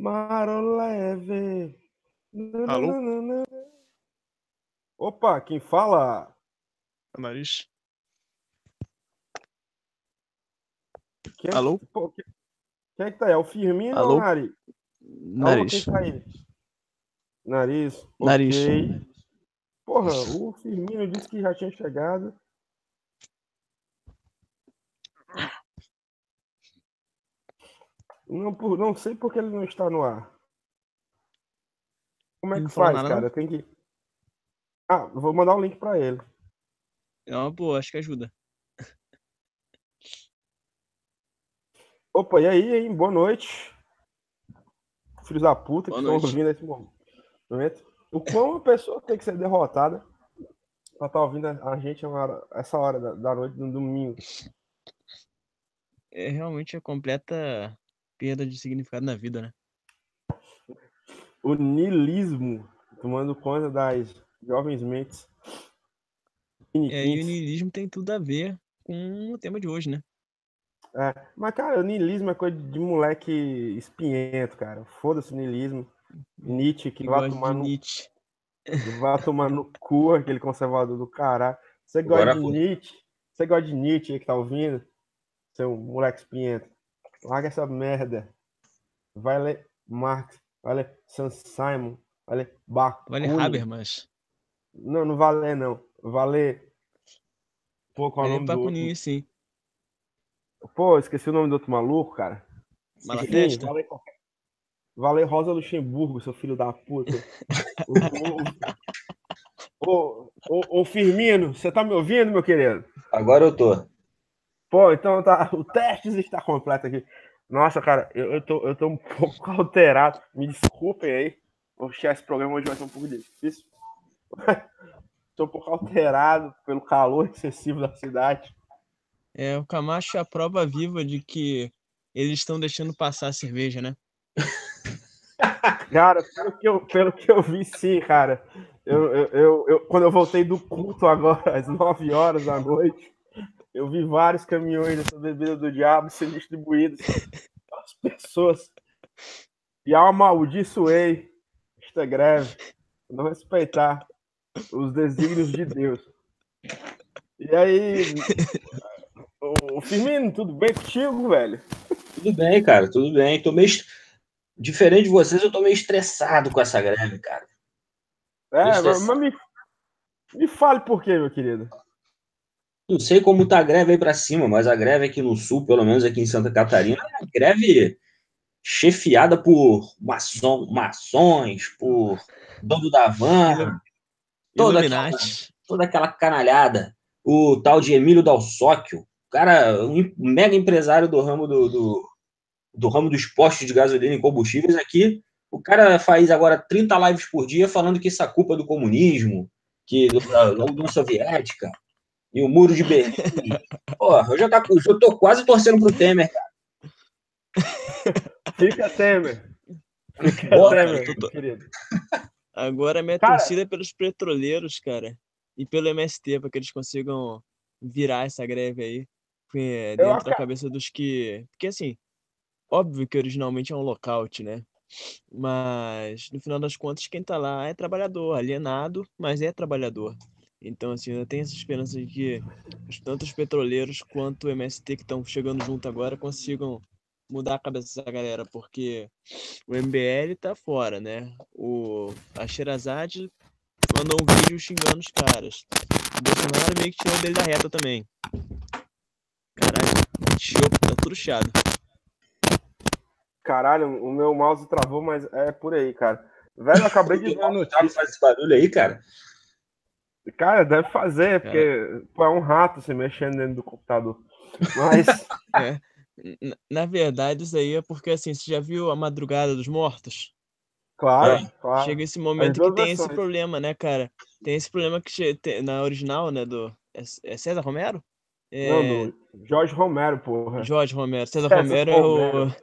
Maroleve. Alô? Opa, quem fala? Nariz. Quem, Alô? pô, quem, quem é que tá aí? É o Firmino Alô? ou o Nariz? Nariz. tá? Nariz. Nariz. ok. Porra, o Firmino disse que já tinha chegado. Não, por- não sei porque ele não está no ar. Como é que não faz, nada, cara? Tem que. Ah, vou mandar o link pra ele. É uma boa, acho que ajuda. Opa, e aí, hein? Boa noite. Filhos da puta que Boa estão noite. ouvindo esse momento. O quão uma pessoa tem que ser derrotada pra estar ouvindo a gente hora- essa hora da, da noite no domingo. É realmente a completa perda de significado na vida, né? O niilismo tomando conta das jovens mentes. É, e o niilismo tem tudo a ver com o tema de hoje, né? É, mas, cara, o niilismo é coisa de moleque espinhento, cara. Foda-se o niilismo. Nietzsche, que vai tomar, no, Nietzsche. vai tomar no cu aquele conservador do caralho. Você gosta Agora de. Nietzsche? Você gosta de Nietzsche aí que tá ouvindo? Seu moleque espinhento. Larga essa merda. Vai ler Marx, vai ler San Simon, vai ler Vale Bakunin. Habermas. Não, não vai ler, não. Vai ler... Pô, qual é o Vale nome do outro? Bakunin, sim. Pô, esqueci o nome do outro maluco, cara. Malatesta? Valeu, Rosa Luxemburgo, seu filho da puta. Ô, ô, ô, ô, Firmino, você tá me ouvindo, meu querido? Agora eu tô. Pô, então tá. O teste está completo aqui. Nossa, cara, eu, eu, tô, eu tô um pouco alterado. Me desculpem aí. Fechar esse programa hoje vai ser um pouco difícil. tô um pouco alterado pelo calor excessivo da cidade. É, o Camacho é a prova viva de que eles estão deixando passar a cerveja, né? Cara, pelo que eu, pelo que eu vi, sim, cara. Eu, eu, eu, eu- quando eu voltei do culto agora, às 9 horas da noite, eu vi vários caminhões dessa bebida do diabo sendo distribuídos às pessoas. E amaldiçoei esta greve, por não respeitar os desígnios de Deus. E aí, ô, Firmino, tudo bem contigo, velho? Tudo bem, cara, tudo bem. Tô meio. Diferente de vocês, eu tô meio estressado com essa greve, cara. É, mas me, me fale por quê, meu querido. Não sei como tá a greve aí pra cima, mas a greve aqui no sul, pelo menos aqui em Santa Catarina, é uma greve chefiada por maçom, maçons, por dono da van, toda aquela, toda aquela canalhada. O tal de Emílio Dalsóquio, cara, um mega empresário do ramo do, do, do ramo dos postos de gasolina e combustíveis aqui. O cara faz agora 30 lives por dia falando que isso é culpa do comunismo, que do- da União Soviética e o muro de Berlim. Porra, eu já, tá, eu tô quase torcendo pro Temer, cara. Fica Temer. Fica Boa, cara, Temer, tô- meu querido. Agora a minha Cara- torcida é pelos petroleiros, cara. E pelo MST, para que eles consigam virar essa greve aí. é, Eu dentro da cabeça dos que. Porque assim, óbvio que originalmente é um lockout, né? Mas no final das contas, quem tá lá é trabalhador, alienado, mas é trabalhador. Então, assim, eu tenho essa esperança de que os- tanto os petroleiros quanto o MST que estão chegando junto agora consigam mudar a cabeça dessa galera, porque o MBL tá fora, né? O a Sherazade mandou um vídeo xingando os caras. O Bolsonaro meio que tirou dele da reta também. Caralho, chiou, tá tudo chiado. Caralho, o meu mouse travou, mas é por aí, cara. Velho, eu acabei de ver a notícia. faz esse barulho aí, cara? Cara, deve fazer, porque pô, é um rato se mexendo dentro do computador. Mas, É. Na verdade, isso aí é porque assim, você já viu a madrugada dos mortos? claro, É. claro. Chega esse momento que tem esse problema, né, cara? Tem esse problema que na original, né, do é é César Romero? É, Jorge Romero, porra. Jorge Romero. César, César Romero é o Romero.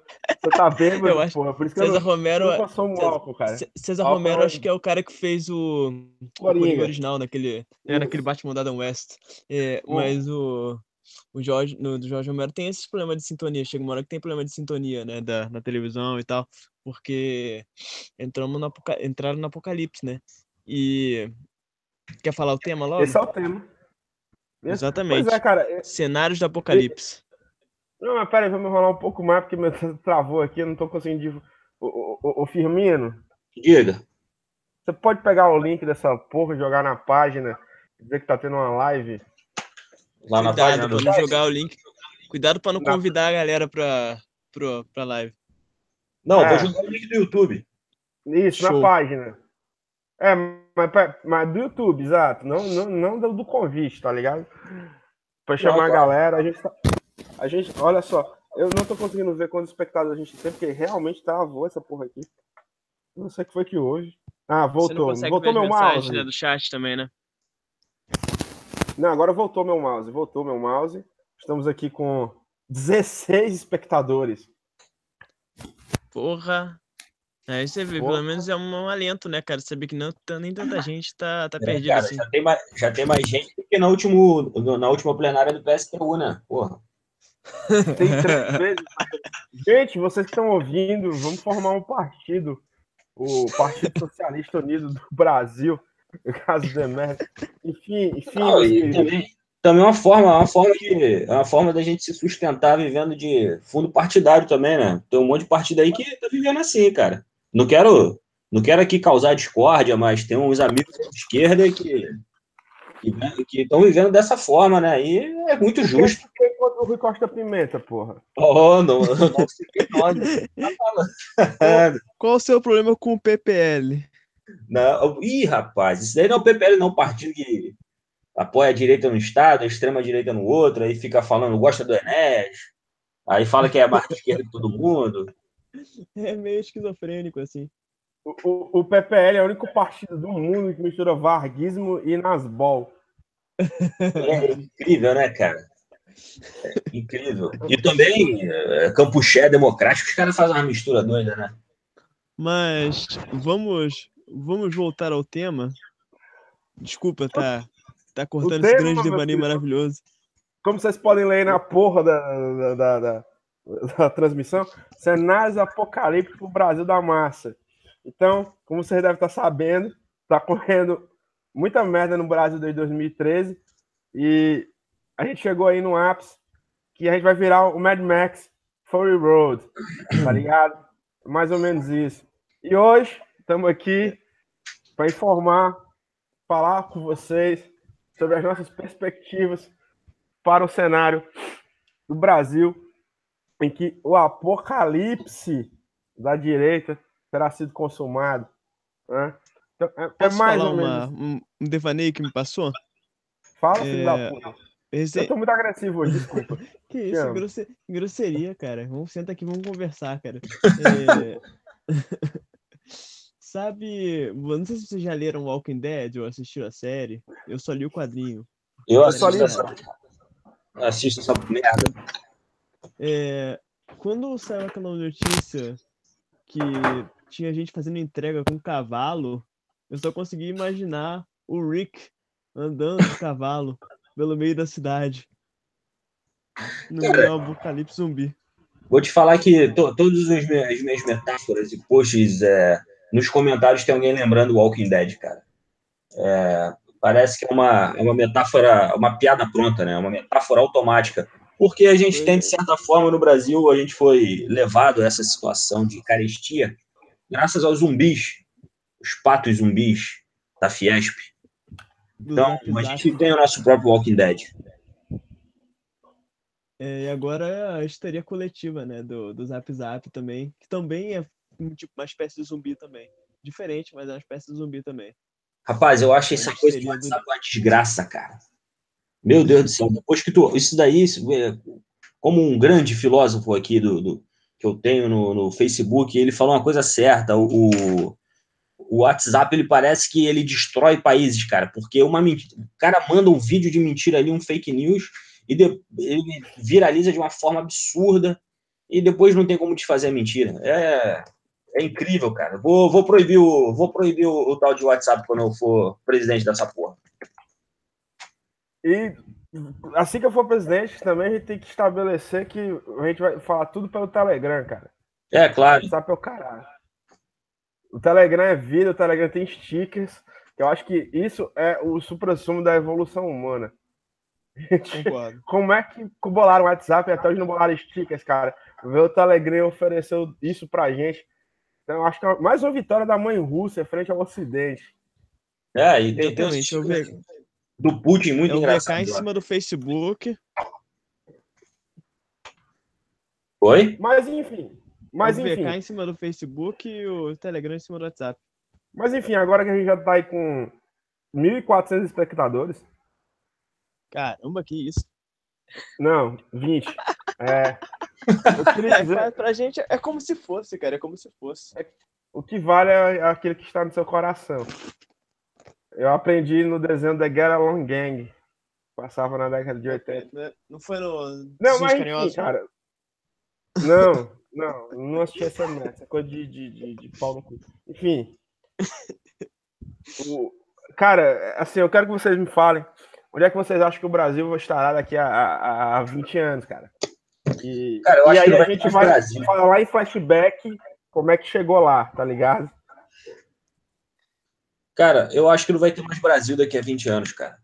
Você tá bêbado, Eu acho- porra. Por isso que eu César não, Romero eu é- não passou um César- álcool, cara. César Álcool Romero é- acho que é o cara que fez o, o Coringa. Coringa original naquele, é, naquele Batman da Adam West. É, mas o, o Jorge, no, do Jorge Romero tem esses problemas de sintonia. Chega uma hora que tem problema de sintonia, né, da, na televisão e tal. porque entramos no, entraram no apocalipse, né? E quer falar o tema logo? Esse é o tema. Exatamente. Pois é, cara. Cenários do apocalipse. Não, mas peraí, vamos enrolar um pouco mais, porque meu travou aqui, eu não tô conseguindo. O, o, o Firmino. Diga. Você pode pegar o link dessa porra, jogar na página, dizer que tá tendo uma live. Lá na Cuidado página pra do não jogar o link. Cuidado pra não Na- convidar a galera pra, pro, pra live. Não, É. vou jogar o link do YouTube. Isso, Show. na página. É, mas, mas do YouTube, exato. Não, não, não do, do convite, tá ligado? Pra chamar a galera, a gente tá. A gente, olha só, eu não tô conseguindo ver quantos espectadores a gente tem, porque realmente travou essa porra aqui. Não sei o que foi que houve. Ah, voltou. Voltou meu mensagens mouse. né, do chat também, né? Não, agora voltou meu mouse. Voltou meu mouse. Estamos aqui com 16 espectadores. Porra. Aí você vê, pelo menos é um, um alento, né, cara? Saber que não, tá- nem tanta gente tá, tá É, perdida cara, assim. já, tem mais, já tem mais gente do que na, último, na última plenária do PSTU, né? Porra. Tem três vezes. Gente, vocês que estão ouvindo, vamos formar um partido. O Partido Socialista Unido do Brasil. Caso de merda. Enfim, enfim. Não, e também, também é uma forma, uma forma de, é uma forma da gente se sustentar vivendo de fundo partidário também, né? Tem um monte de partido aí que tá vivendo assim, cara. Não quero, não quero aqui causar discórdia, mas tem uns amigos de esquerda que que estão vivendo dessa forma, né? E é muito justo. Quem contra o Rui Costa Pimenta, porra? Oh, não, não fiquei nome. Tá falando. Qual o seu problema com o PPL? Não, ih, rapaz, isso daí não é o PPL, não, partido que apoia a direita no Estado, a extrema-direita no outro, aí fica falando, gosta do Enéas, aí fala que é mais de esquerda que todo mundo. É meio esquizofrênico, assim. O, o, o PPL é o único partido do mundo que mistura varguismo e nasbol. É incrível, né, cara? É incrível. E também, é, Campuché democrático, os caras fazem uma mistura doida, né? Mas vamos, vamos voltar ao tema. Desculpa, tá, tá cortando esse tema, grande meu devaneio maravilhoso. Como vocês podem ler aí na porra da, da, da, da- da transmissão, cenários apocalípticos pro Brasil da massa. Então, como vocês devem estar sabendo, tá correndo muita merda no Brasil desde 2013 e a gente chegou aí no ápice que a gente vai virar o Mad Max Fury Road, tá ligado? Mais ou menos isso. E hoje estamos aqui para informar, falar com vocês sobre as nossas perspectivas para o cenário do Brasil, em que o apocalipse da direita terá sido consumado. né? Então, é, é Posso mais falar ou uma- menos. um, um devaneio que me passou? Fala, filho da É, puta. Esse- Eu tô muito agressivo hoje, desculpa. Que isso, grosse- grosseria, cara. Vamos sentar aqui, vamos conversar, cara. É, Sabe, não sei se vocês já leram Walking Dead ou assistiram a série. Eu só li o quadrinho. Eu Eu só li essa, assisto essa merda. É, quando saiu aquela notícia que tinha gente fazendo entrega com cavalo, eu só consegui imaginar o Rick andando de cavalo pelo meio da cidade. No do apocalipse zumbi. Vou te falar que to, todas as minhas, as minhas metáforas e posts é, nos comentários tem alguém lembrando Walking Dead, cara. É, parece que é uma, é uma metáfora, uma piada pronta, né? Uma metáfora automática. Porque a gente tem, de certa forma, no Brasil, a gente foi levado a essa situação de carestia graças aos zumbis, os patos zumbis da Fiesp. Então, a gente tem o nosso próprio Walking Dead. É, e agora a histeria coletiva, né? Do, do Zap Zap também, que também é tipo, uma espécie de zumbi também. Diferente, mas é uma espécie de zumbi também. Rapaz, eu acho essa coisa do WhatsApp uma desgraça, cara. Meu Deus do céu, depois que tu. Isso daí, é- como um grande filósofo aqui do, do- que eu tenho no, no Facebook, ele falou uma coisa certa. O, o- WhatsApp, ele parece que ele destrói países, cara, porque uma mentira. O cara manda um vídeo de mentira ali, um fake news, e de- ele viraliza de uma forma absurda, e depois não tem como desfazer a mentira. É. É incrível, cara. Vou, vou proibir, o, vou proibir o, o tal de WhatsApp quando eu for presidente dessa porra. E assim que eu for presidente, também a gente tem que estabelecer que a gente vai falar tudo pelo Telegram, cara. É, claro. WhatsApp é o caralho. O Telegram é vida, o Telegram tem stickers. Eu acho que isso é o supra-sumo da evolução humana. Concordo. Como é que bolaram o WhatsApp e até hoje não bolaram stickers, cara? Ver o Telegram ofereceu isso pra gente. Então, eu acho que é mais uma vitória da mãe Rússia frente ao Ocidente. É, e tem, tem uns Eu do Putin muito eu engraçado. cá em cima do Facebook. Oi? Mas enfim. Mas o VK enfim. em cima do Facebook e o Telegram em cima do WhatsApp. Mas enfim, agora que a gente já tá aí com 1.400 espectadores. Caramba, que isso. Não, 20. É, eu É, dizer, pra, pra gente é como se fosse, cara. É como se fosse. o que vale é aquele que está no seu coração. Eu aprendi no desenho da Get Along Gang. Passava na década de 80. Não- foi no. Não, mas enfim, cara. Não, não, não assisti essa merda. Essa coisa de, de, de, de pau no cu. Enfim. O- cara, assim, eu quero que vocês me falem. Onde é que vocês acham que o Brasil vai estar daqui a, a, a 20 anos, cara? E, Cara, eu e acho que aí não a gente vai Brasil. falar em flashback como é que chegou lá, tá ligado? Cara, eu acho que não vai ter mais Brasil daqui a 20 anos, cara.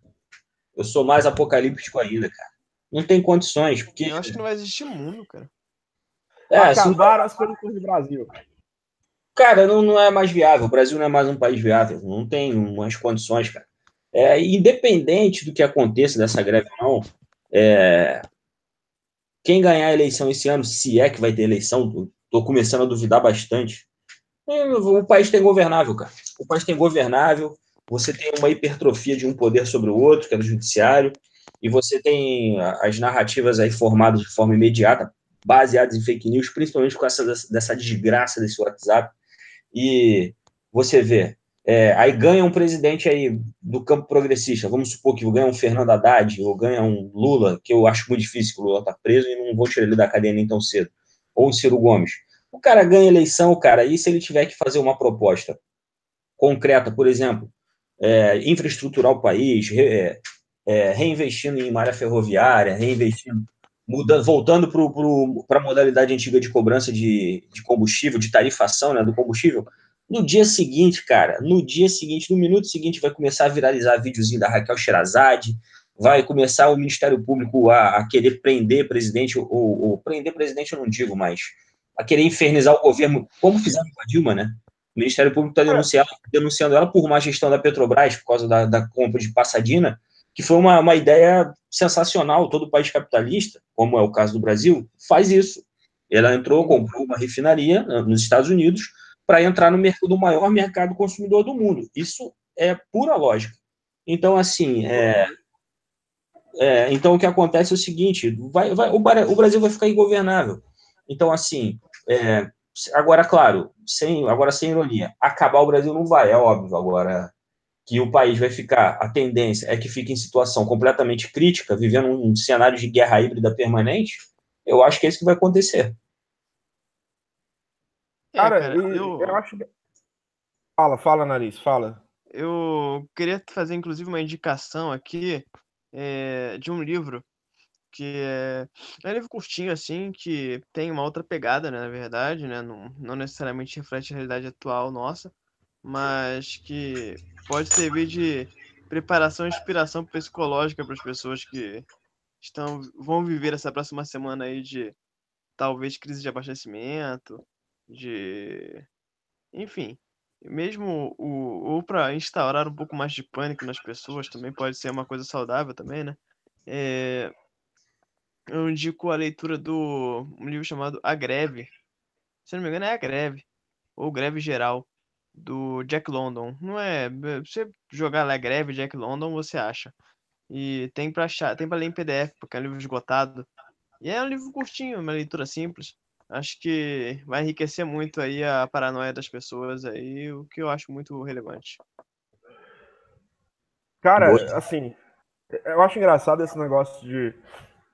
Eu sou mais apocalíptico ainda, cara. Não tem condições, porque. Eu acho que não vai existir mundo, cara. É, se- Acabaram as coisas do Brasil. cara, não, não é mais viável. O Brasil não é mais um país viável. Não tem umas condições, cara. É, independente do que aconteça dessa greve ou não, é, quem ganhar a eleição esse ano, se é que vai ter eleição, tô começando a duvidar bastante. O país tem governável, cara. O país tem governável. Você tem uma hipertrofia de um poder sobre o outro, que é do judiciário, e você tem as narrativas aí formadas de forma imediata, baseadas em fake news, principalmente com essa dessa desgraça desse WhatsApp. E você vê, é, aí ganha um presidente aí do campo progressista, vamos supor que ganha um Fernando Haddad ou ganha um Lula, que eu acho muito difícil que o Lula tá preso e não vou tirar ele da cadeia nem tão cedo, ou um Ciro Gomes. O cara ganha eleição, cara, e se ele tiver que fazer uma proposta concreta, por exemplo, é, infraestruturar o país, re- é, é, reinvestindo em malha ferroviária, reinvestindo, voltando para a modalidade antiga de cobrança de, de combustível, de tarifação né, do combustível, no dia seguinte, cara, no dia seguinte, no minuto seguinte, vai começar a viralizar videozinho da Raquel Sherazade, vai começar o Ministério Público a, a querer prender presidente, ou, ou prender presidente eu não digo, mas a querer infernizar o governo, como fizeram com a Dilma, né? O Ministério Público está denunciando, denunciando ela por má gestão da Petrobras, por causa da, da compra de Passadina, que foi uma, uma ideia sensacional. Todo país capitalista, como é o caso do Brasil, faz isso. Ela entrou, comprou uma refinaria né, nos Estados Unidos para entrar no mercado do maior mercado consumidor do mundo. Isso é pura lógica. Então, assim, é, é, então o que acontece é o seguinte: vai, vai, o Brasil vai ficar ingovernável. Então, assim, é, agora, claro, sem, agora sem ironia, acabar o Brasil não vai, é óbvio. Agora que o país vai ficar, a tendência é que fique em situação completamente crítica, vivendo um cenário de guerra híbrida permanente, eu acho que é isso que vai acontecer. É, Cara, cara, e eu, eu acho que. Fala, fala, nariz, fala. eu queria fazer inclusive uma indicação aqui é, de um livro que é, é um livro curtinho assim que tem uma outra pegada, né, na verdade, né, não, não necessariamente reflete a realidade atual nossa, mas que pode servir de preparação e inspiração psicológica para as pessoas que estão vão viver essa próxima semana aí de talvez crise de abastecimento, de enfim, mesmo o ou para instaurar um pouco mais de pânico nas pessoas também pode ser uma coisa saudável também, né? É, eu indico a leitura do um livro chamado A Greve. Se não me engano é A Greve ou Greve Geral do Jack London. Não é, você jogar lá Greve Jack London, você acha. E tem para achar, tem para ler em PDF, porque é um livro esgotado. E é um livro curtinho, uma leitura simples. Acho que vai enriquecer muito aí a paranoia das pessoas aí, o que eu acho muito relevante. Cara, Boa. assim, eu acho engraçado esse negócio de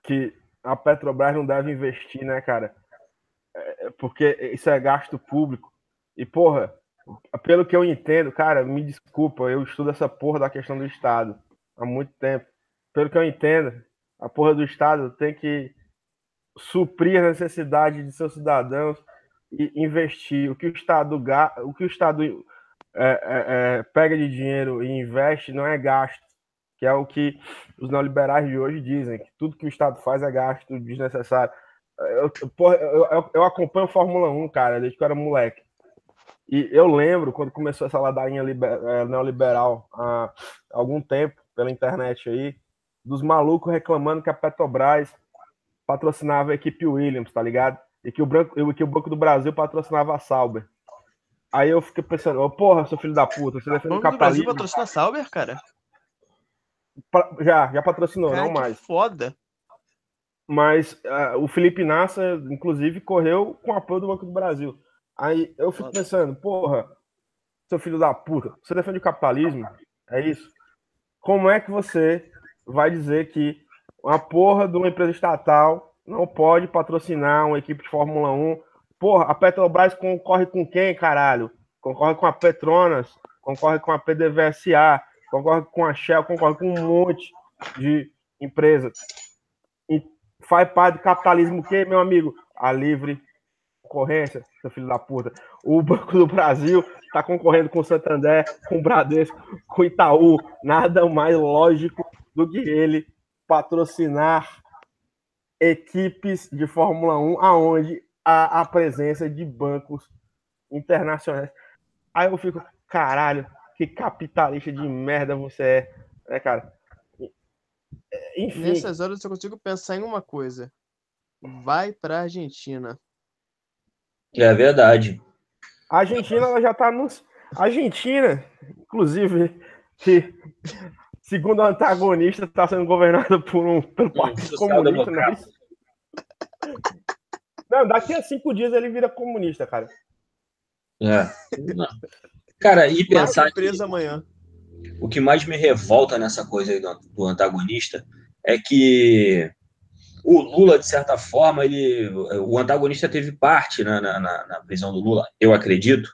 que a Petrobras não deve investir, né, cara? É, porque isso é gasto público. E, porra, pelo que eu entendo, cara, me desculpa, eu estudo essa porra da questão do Estado há muito tempo. Pelo que eu entendo, a porra do Estado tem que suprir a necessidade de seus cidadãos e investir o que o Estado, o que o Estado é, é, é, pega de dinheiro e investe não é gasto, que é o que os neoliberais de hoje dizem, que tudo que o Estado faz é gasto desnecessário. Eu, porra, eu, eu, acompanho Fórmula 1, cara, desde que eu era moleque. E eu lembro quando começou essa ladainha liber, é, neoliberal há algum tempo pela internet aí, dos malucos reclamando que a Petrobras patrocinava a equipe Williams, tá ligado? E que o, branco, que o Banco do Brasil patrocinava a Sauber. Aí eu fiquei pensando, oh, porra, seu filho da puta, você defende o Banco do Brasil patrocina a Sauber, cara? Já, já patrocinou, cara, não mais. foda. Mas uh, o Felipe Nassa, inclusive, correu com apoio do Banco do Brasil. Aí eu fico pensando, porra, seu filho da puta, você defende o capitalismo? É isso? Como é que você vai dizer que uma porra de uma empresa estatal não pode patrocinar uma equipe de Fórmula 1? Porra, a Petrobras concorre com quem, caralho? Concorre com a Petronas, concorre com a PDVSA, concorre com a Shell, concorre com um monte de empresas. E faz parte do capitalismo o quê, meu amigo? A livre concorrência, seu filho da puta. O Banco do Brasil está concorrendo com o Santander, com o Bradesco, com o Itaú. Nada mais lógico do que ele patrocinar equipes de Fórmula 1 aonde há a presença de bancos internacionais. Aí eu fico, caralho, que capitalista de merda você é, né, cara? Enfim. Nessas horas eu consigo pensar em uma coisa. Vai para Argentina. É verdade. A Argentina ela já está nos. A Argentina, inclusive, que segundo o antagonista, está sendo governada por um pelo Partido Comunista. Né? Não, daqui a cinco dias ele vira comunista, cara. É. Cara, e pensar. Presa amanhã. O que mais me revolta nessa coisa aí do, do antagonista é que o Lula, de certa forma, ele, o antagonista teve parte na, na, na prisão do Lula, eu acredito,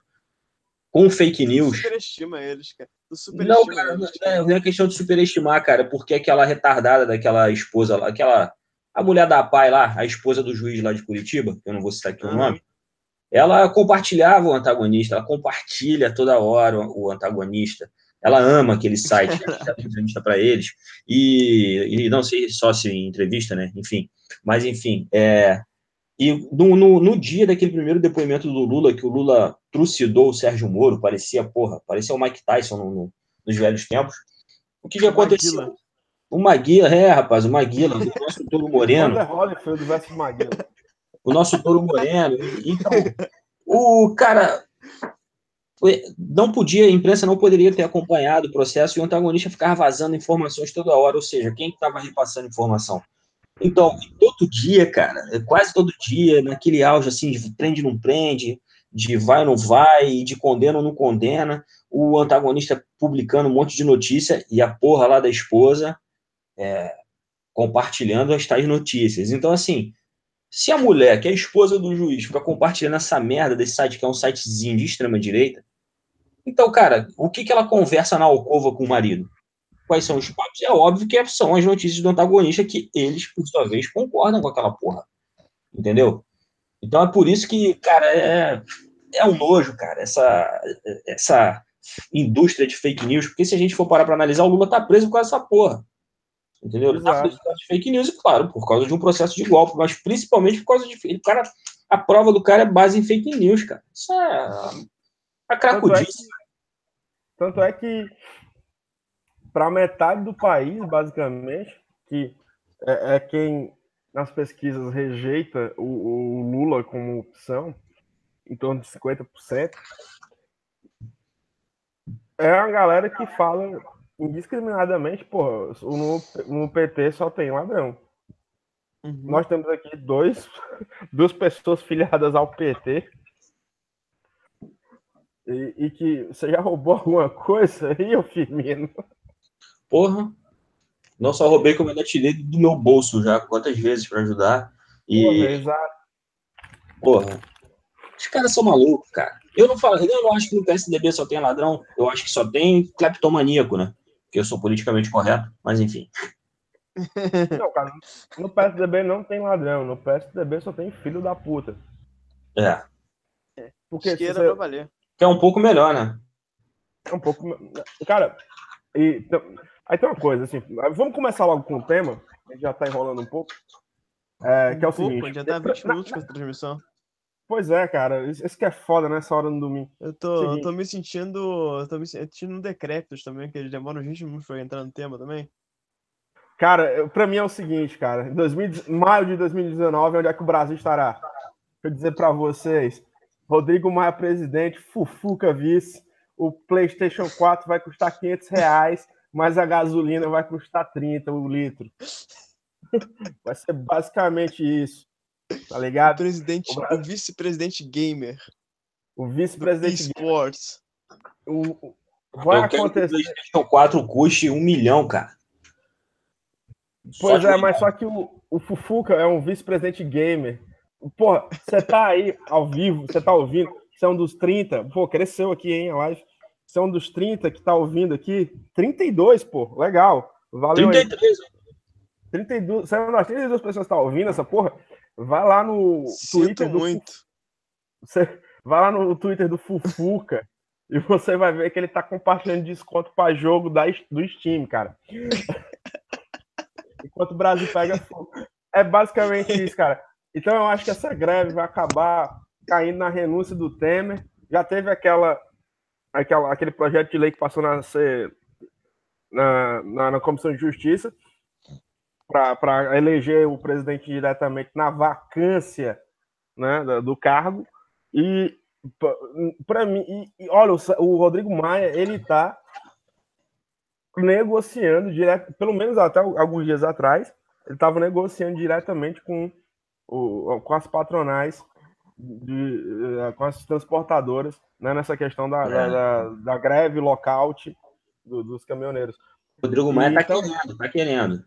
com fake news. Superestima eles, cara. Não, cara, eles, cara. não é questão de superestimar, cara, porque aquela retardada daquela esposa lá, aquela. A mulher da pai lá, a esposa do juiz lá de Curitiba, eu não vou citar aqui o nome, ela compartilhava o antagonista, ela compartilha toda hora o antagonista ela ama aquele site que dá entrevista para eles, e, e não sei só se em entrevista, né? Enfim, mas enfim, é, e no, no, no, dia daquele primeiro depoimento do Lula, que o Lula trucidou o Sérgio Moro, parecia, porra, parecia o Mike Tyson no, no, nos velhos tempos, o que, que aconteceu? Maguila. O Maguila, é, rapaz, o Maguila, o nosso Toro Moreno. o nosso Toro Moreno. Então, o cara, não podia, a imprensa não poderia ter acompanhado o processo e o antagonista ficava vazando informações toda hora, ou seja, quem estava repassando informação? Então, todo dia, cara, quase todo dia, naquele auge assim, de prende não prende, de vai ou não vai, de condena ou não condena, o antagonista publicando um monte de notícia e a porra lá da esposa é, compartilhando as tais notícias. Então, assim, se a mulher, que é a esposa do juiz, fica compartilhando essa merda desse site, que é um sitezinho de extrema-direita, então, cara, o que, que ela conversa na alcova com o marido? Quais são os papos? É óbvio que são as notícias do antagonista que eles, por sua vez, concordam com aquela porra. Entendeu? Então é por isso que, cara, é, é um nojo, cara, essa, essa indústria de fake news, porque se a gente for parar para analisar, o Lula tá preso com essa porra. Entendeu? Tá preso de fake news, e claro, por causa de um processo de golpe, mas principalmente por causa de. O cara, a prova do cara é base em fake news, cara. Isso é a cracudice. Tanto é que, é que para metade do país, basicamente, que é, é, quem nas pesquisas rejeita o, o Lula como opção, em torno de 50%, é a galera que fala indiscriminadamente, pô, no, no PT só tem ladrão. Uhum. Nós temos aqui dois, duas pessoas filiadas ao PT. E, e, que você já roubou alguma coisa aí, ô Firmino? Porra, não só roubei, como ainda tirei do meu bolso já quantas vezes para ajudar. E... Porra, exato. Porra, os caras são malucos, cara. Eu não falo, eu não acho que no PSDB só tem ladrão, eu acho que só tem cleptomaníaco, né? Porque eu sou politicamente correto, mas enfim. Não, cara, no PSDB não tem ladrão, no PSDB só tem filho da puta. É. Porque Esquerda você- pra valer. Que é um pouco melhor, né? É um pouco. Cara, e, então, aí tem uma coisa, assim, vamos começar logo com o tema, a gente já tá enrolando um pouco. É, que é o Pô, seguinte. já tá 20 minutos com essa transmissão. Pois é, cara, isso que é foda nessa hora no domingo. Eu tô, eu tô me sentindo. Eu tô me sentindo decrépitos também, que eles demoram 20 minutos pra entrar no tema também. Cara, eu- pra mim é o seguinte, cara, em 2000 maio de 2019, onde é que o Brasil estará? Deixa eu dizer pra vocês, Rodrigo Maia presidente, Fufuca vice, o PlayStation 4 vai custar 500 reais, mas a gasolina vai custar 30 o litro. Vai ser basicamente isso, tá O ligado? presidente, o Brasil- o vice-presidente gamer O vice-presidente, esports. o- o- vai eu quero que o acontecer. PlayStation 4 custe um milhão, cara. Só Pois de é, mas só que o, o Fufuca é um vice-presidente gamer. Porra, você tá aí ao vivo, você tá ouvindo, você é um dos 30. Pô, cresceu aqui, hein, a live. Você é um dos 30 que tá ouvindo aqui. 32, pô, legal. Valeu aí. 33. 32, você é uma das 32 pessoas que tá ouvindo essa porra. Vai lá no Sinto Twitter do muito. você vai lá no Twitter do Fufuca e você vai ver que ele tá compartilhando desconto para jogo da, do Steam, cara. Enquanto o Brasil pega fogo. É basicamente isso, cara. Então eu acho que essa greve vai acabar caindo na renúncia do Temer. Já teve aquela, aquela aquele projeto de lei que passou na, na, na, na Comissão de Justiça para eleger o presidente diretamente na vacância né, da- do cargo. E para mim, e- olha, o, Rodrigo Maia, ele tá negociando direto, pelo menos até alguns dias atrás, ele estava negociando diretamente com, o, com as patronais, de, eh, com as transportadoras, né, nessa questão da, da, É. da- da greve lockout do- dos caminhoneiros. Rodrigo Maia tá Então- querendo, tá querendo.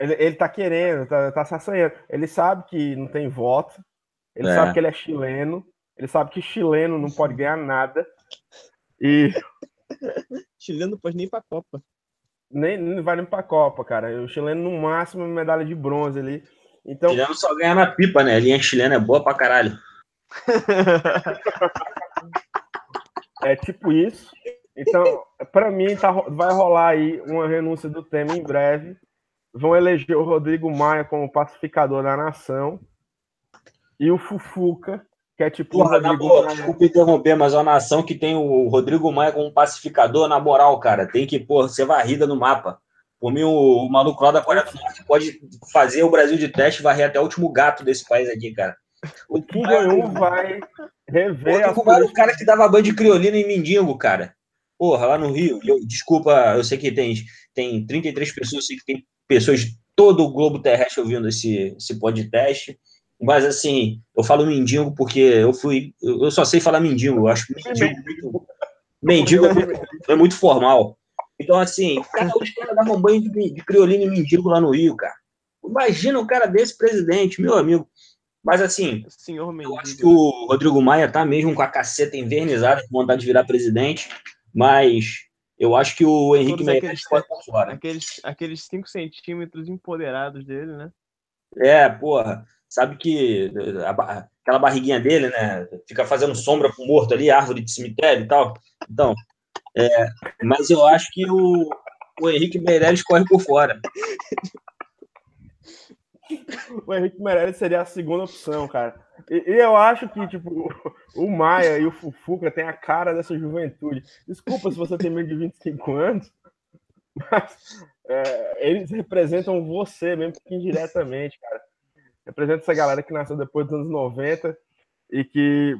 Ele, ele tá querendo, tá, tá se assanhando. Ele sabe que não tem voto, ele É. sabe que ele é chileno, ele sabe que chileno não pode ganhar nada. E Chileno não pode nem ir pra Copa. nem, nem vai nem pra Copa, cara. O chileno, no máximo, medalha de bronze ali. Então, Chileno só ganha na pipa, né? A linha chilena é boa pra caralho. é tipo isso. Então, para mim, tá, vai rolar aí uma renúncia do Temer em breve. Vão eleger o Rodrigo Maia como pacificador da nação. E o Fufuca, que é tipo Porra, na boa, Maia. desculpa interromper, mas é uma nação que tem o Rodrigo Maia como pacificador, na moral, cara, tem que, pô, ser varrida no mapa. Por mim, o, o maluco lá da Coreia do Norte pode fazer o Brasil de teste e varrer até o último gato desse país aqui, cara. O Kim Jong-un vai rever Maia era o cara que dava banho de criolina em mendigo, cara. Porra, lá no Rio. Eu- desculpa, eu sei que tem, tem 33 pessoas, eu sei que tem pessoas de todo o globo terrestre ouvindo esse, esse podcast. Mas assim, eu falo mendigo porque eu fui. Eu só sei falar mendigo. Eu acho mendigo muito. Mendigo é muito, é muito formal. Então, assim, cara, os caras davam banho de, de criolina e mendigo lá no Rio, cara. Imagina um cara desse presidente, meu amigo. Mas assim, Senhor eu acho que o Rodrigo Maia tá mesmo com a caceta invernizada, com vontade de virar presidente, mas eu acho que o Henrique Todos Meirelles aqueles- pode por fora. Aqueles, aqueles 5 centímetros empoderados dele, né? É, porra, sabe que a aquela barriguinha dele, né, fica fazendo sombra pro morto ali, árvore de cemitério e tal. Então, é, mas eu acho que o, o Henrique Meirelles corre por fora. O Henrique Meirelles seria a segunda opção, cara. E, e eu acho que, tipo, o Maia e o Fufuca têm a cara dessa juventude. Desculpa se você tem menos de 25 anos, mas é, eles representam você mesmo que indiretamente, cara. Representa essa galera que nasceu depois dos anos 90 e que,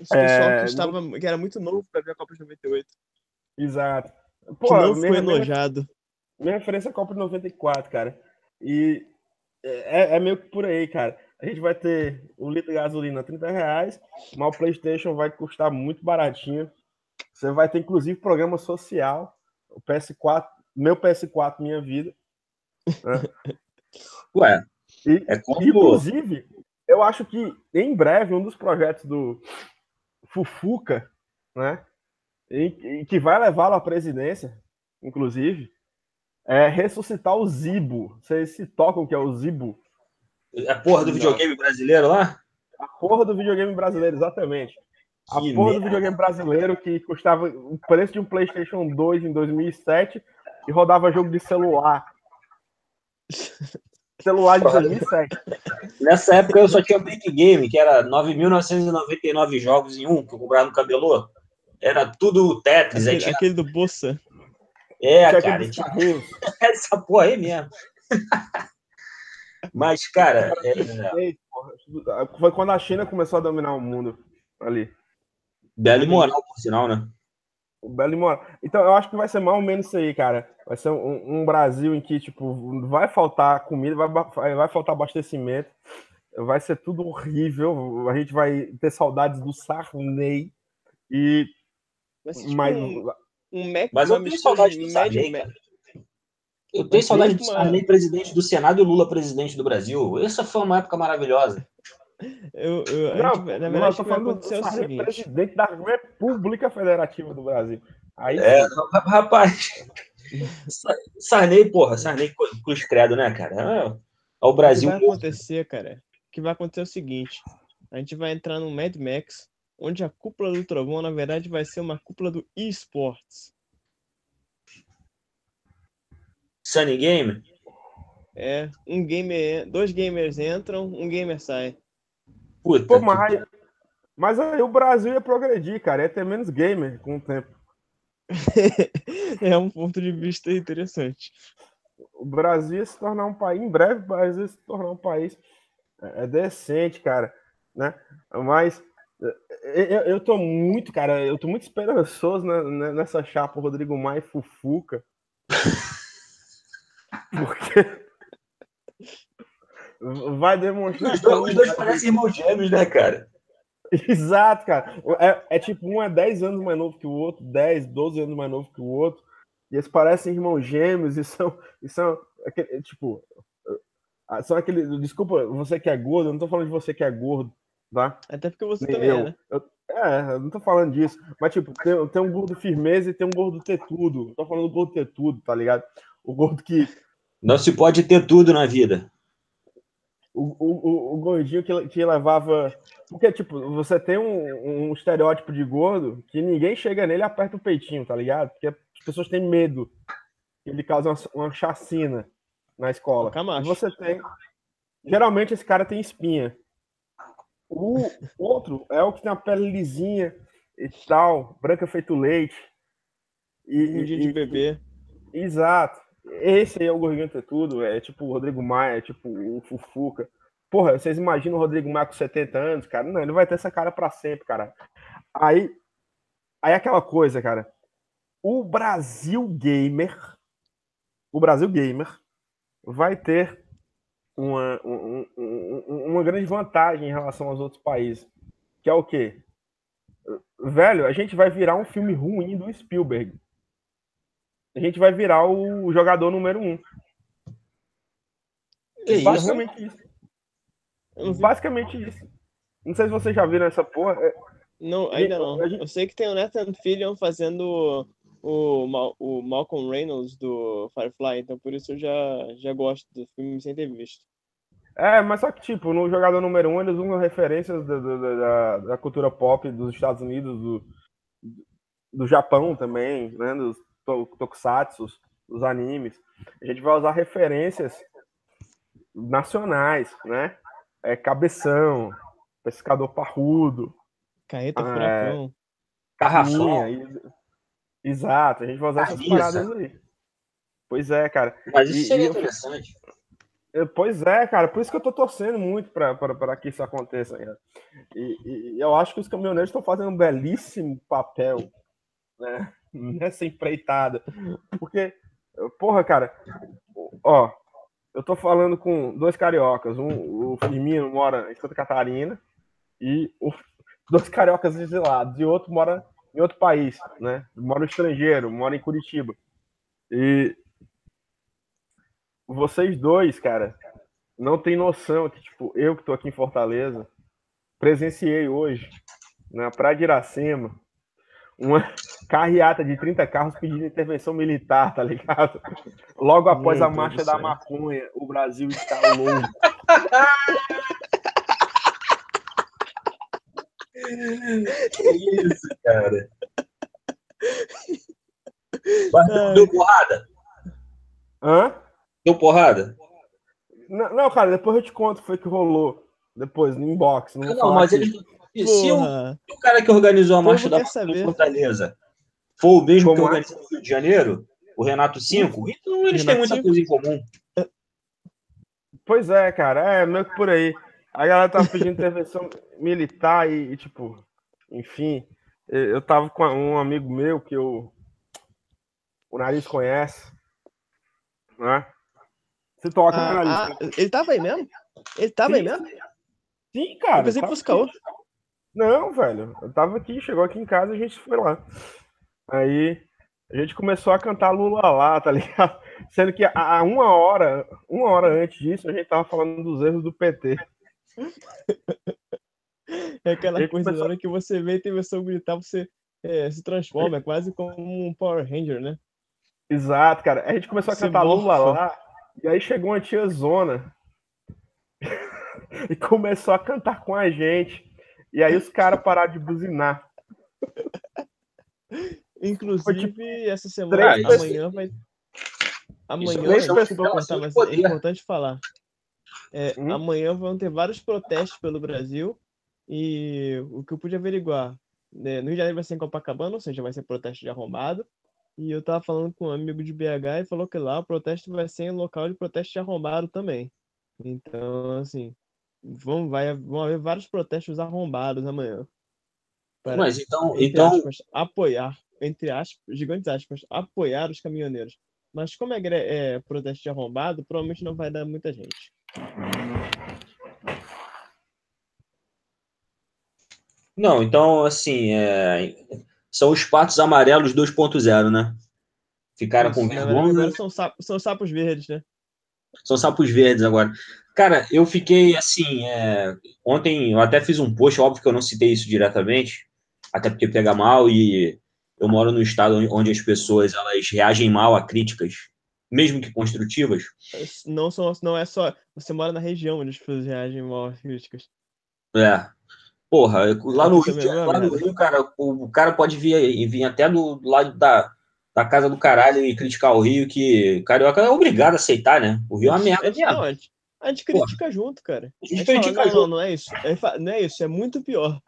Esse pessoal É, que, estava, que era muito novo pra ver a Copa de 98. exato. Que Pô, não minha, foi minha, enojado. minha referência é a Copa de 94, cara. E é, é meio que por aí, cara. A gente vai ter o litro de gasolina a 30 reais, mas o PlayStation vai custar muito baratinho. Você vai ter, inclusive, programa social. O PS4, meu PS4, minha vida. Ué, E, é como. Inclusive, eu acho que em breve um dos projetos do Fufuca, né, e, e que vai levá-lo à presidência, inclusive, é ressuscitar o Zibo. Vocês se tocam que é o Zibo? A porra do videogame brasileiro lá? A porra do videogame brasileiro, exatamente. A Que porra do merda. videogame brasileiro que custava o preço de um PlayStation 2 em 2007 e rodava jogo de celular. Celular de 2007. Nessa época eu só tinha Big Game, que era 9.999 jogos em um, que eu comprava no cabelô. Era tudo Tetris. Aí Aquele, tinha... aquele do Bossa. É, Tinha cara, aqueles tinha carrinhos. essa porra aí mesmo. Mas, cara, é... Foi quando a China começou a dominar o mundo ali. bela e moral, por sinal, né? O Belo e Moral. Então, eu acho que vai ser mais ou menos isso aí, cara. Vai ser um, um Brasil em que, tipo, vai faltar comida, vai, vai vai faltar abastecimento, vai ser tudo horrível. A gente vai ter saudades do Sarney e ser tipo mais. Um, Mac, Mas eu tenho saudade de do Sarney. Eu tenho saudade do Sarney presidente do Senado e o Lula presidente do Brasil. Essa foi uma época maravilhosa. Eu, eu, Não, gente na não, verdade, eu tô o que vai falando do acontecer o Sarney, seguinte. presidente da República Federativa do Brasil. Aí, É, rapaz. Sa- Sarney, porra, Sarney cruz credo, né, cara? É, é o O que Brasil. vai acontecer, cara? O que vai acontecer é o seguinte: a gente vai entrar no Mad Max, onde a cúpula do trovão, na verdade, vai ser uma cúpula do esportes. Sunny Game. É, um gamer, dois gamers entram, um gamer sai. Puta. pô, mas, mas aí o Brasil ia progredir, cara. Ia ter menos gamer com o tempo. é um ponto de vista interessante. o Brasil ia se tornar um país, em breve, o Brasil ia se tornar um país é, é decente, cara, né? Mas eu, eu tô muito, cara, eu tô muito esperançoso né, né, nessa chapa Rodrigo Maia e Fufuca. Porque vai demonstrar. Os dois, os dois parecem irmãos gêmeos, né, cara? Exato, cara. É, é tipo, um é 10 anos mais novo que o outro, 10, 12 anos mais novo que o outro. E eles parecem irmãos gêmeos e são, e são aquele, tipo, ah, são aquele. Desculpa, você que é gordo, eu não tô falando de você que é gordo, tá? Até porque você Nem também eu. é, né? Eu- é, eu não tô falando disso. Mas, tipo, tem, tem um gordo firmeza e tem um gordo ter tudo. Eu tô falando do gordo ter tudo, tá ligado? O gordo que. Não se pode ter tudo na vida. O, o, o- o gordinho que, que levava. Porque, tipo, você tem um, um estereótipo de gordo que ninguém chega nele e aperta o peitinho, tá ligado? Porque as pessoas têm medo que ele causa uma, uma chacina na escola. Você tem. Geralmente esse cara tem espinha. O outro é o que tem a pele lisinha e tal, branca feito leite. E, Um dia e- de bebê. Exato. Esse aí é o Gordinho Ter Tudo, é tipo o Rodrigo Maia, é tipo o Fufuca. Porra, vocês imaginam o Rodrigo Maia com 70 anos, cara? Não, ele vai ter essa cara pra sempre, cara. Aí, aí aquela coisa, cara. O Brasil Gamer, o Brasil Gamer vai ter uma, um- um- um- uma grande vantagem em relação aos outros países, que é o quê? Velho, a gente vai virar um filme ruim do Spielberg a gente vai virar o jogador número um. Isso? Basicamente isso. Não, vi- Basicamente isso. Não sei se vocês já viram essa porra. é- não, ainda não. Eu sei que tem o Nathan Fillion fazendo o, Mal- o Malcolm Reynolds do Firefly, então por isso eu já, já gosto do filme sem ter visto. É, mas só que, tipo, no jogador número um, eles usam referências da, da- da- da cultura pop dos Estados Unidos, do, do Japão também, né? Dos to- tokusatsu, dos animes. A gente vai usar referências nacionais, né? É, cabeção, pescador parrudo, Carreta Ah, é. Furacão. Carrafão. Exato, a gente vai usar essas Carniça. paradas aí. Pois é, cara. Mas isso E- seria e interessante. Eu- Pois é, cara, por isso que eu tô torcendo muito para que isso aconteça. E, e- e eu acho que os caminhoneiros estão fazendo um belíssimo papel né? nessa empreitada. Porque, porra, cara, ó, eu tô falando com dois cariocas. Um, o Firmino mora em Santa Catarina e o, dois cariocas exilados. E outro mora em outro país, né? Mora no estrangeiro, mora em Curitiba. E vocês dois, cara, não tem noção que, tipo, eu que tô aqui em Fortaleza, presenciei hoje, na Praia de Iracema, uma carreata de 30 carros pedindo intervenção militar, tá ligado? Logo após Meu a Deus marcha da maconha, o Brasil está louco. que isso, cara? Mas deu porrada? Hã? Deu porrada? Não, não, cara, depois eu te conto o que foi que rolou. Depois, no inbox. Não, Não, mas ele. Se o, o cara que organizou a marcha da saber. Fortaleza for o mesmo que Como é? organizou no Rio de Janeiro, o Renato Cinco, então eles têm Renato muita Cinco? coisa em comum. Pois é, cara, é meio que por aí. A galera tava pedindo intervenção militar e, e, tipo, enfim, eu tava com um amigo meu que eu, o Nariz conhece, né? Se toca, né, Ah, Nariz? ah, ele tava aí mesmo? Ele tava aí Sim, mesmo? Sim, cara. Eu pensei que fosse caô. Não, velho, eu tava aqui, chegou aqui em casa e a gente foi lá. Aí a gente começou a cantar Lula lá, tá ligado? Sendo que há uma hora, uma hora antes disso, a gente tava falando dos erros do PT. É aquela Ele coisa, na começou- hora que você vê e tem pessoa gritar, você é, se transforma, é quase como um Power Ranger, né? Exato, cara. A gente começou a cantar Lula lá, e aí chegou uma tia Zona e começou a cantar com a gente. E aí os caras pararam de buzinar. Inclusive, essa semana, três amanhã vai. Amanhã, três desculpa pessoas cortar, mas é importante falar. É? Amanhã vão ter vários protestos pelo Brasil e o que eu pude averiguar, né, no Rio de Janeiro vai ser em Copacabana, ou seja, vai ser protesto de arrombado. E eu tava falando com um amigo de BH e falou que lá o protesto vai ser em local de protesto de arrombado também. Então, assim, vão, vai, vão haver vários protestos arrombados amanhã. Para- Mas então, então aspas, apoiar, entre aspas, gigantes aspas, apoiar os caminhoneiros. Mas como é, gre- é protesto de arrombado, provavelmente não vai dar muita gente. Não, então assim, é, são os patos amarelos 2.0, né? Ficaram com na verdade, vergonha. agora são, sapos, são sapos verdes, né? São sapos verdes agora. Cara, eu fiquei assim. é, Ontem eu até fiz um post, óbvio que eu não citei isso diretamente, até porque pega mal e eu moro no estado onde as pessoas elas reagem mal a críticas, mesmo que construtivas. Não, são, não é só. Você mora na região onde as pessoas reagem mal às críticas. É. Porra, lá no Rio, é lá no. Rio, cara, o, o cara pode vir, vir até do, do lado da, da casa do caralho e criticar o Rio, que carioca é obrigado a aceitar, né? O Rio é uma merda mesmo. não, a gente, a gente Porra. critica junto, cara. A gente A gente fala, critica não, junto. não, não é isso. Fala, Não é isso, é muito pior.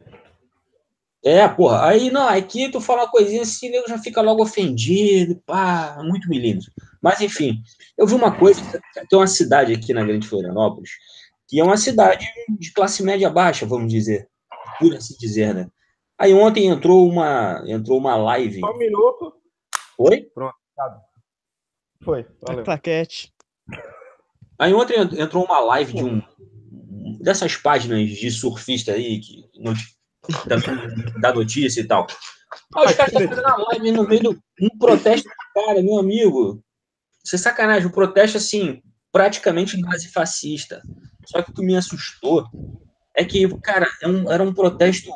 É, porra. Aí, não, aqui tu fala uma coisinha assim, eu já fica logo ofendido, pá, muito milímetro. Mas, enfim, eu vi uma coisa, tem uma cidade aqui na Grande Florianópolis, que é uma cidade de classe média baixa, vamos dizer, por assim dizer, né? Aí ontem entrou uma, entrou uma live. Só um minuto. Oi? Foi, valeu. Claquete. Aí ontem entrou uma live de um dessas páginas de surfista aí que da notícia e tal. Aí os caras estão fazendo a live no meio de um protesto, cara, meu amigo. Isso é sacanagem, um protesto assim, praticamente nazifascista. Só que o que me assustou é que, cara, é um- era um protesto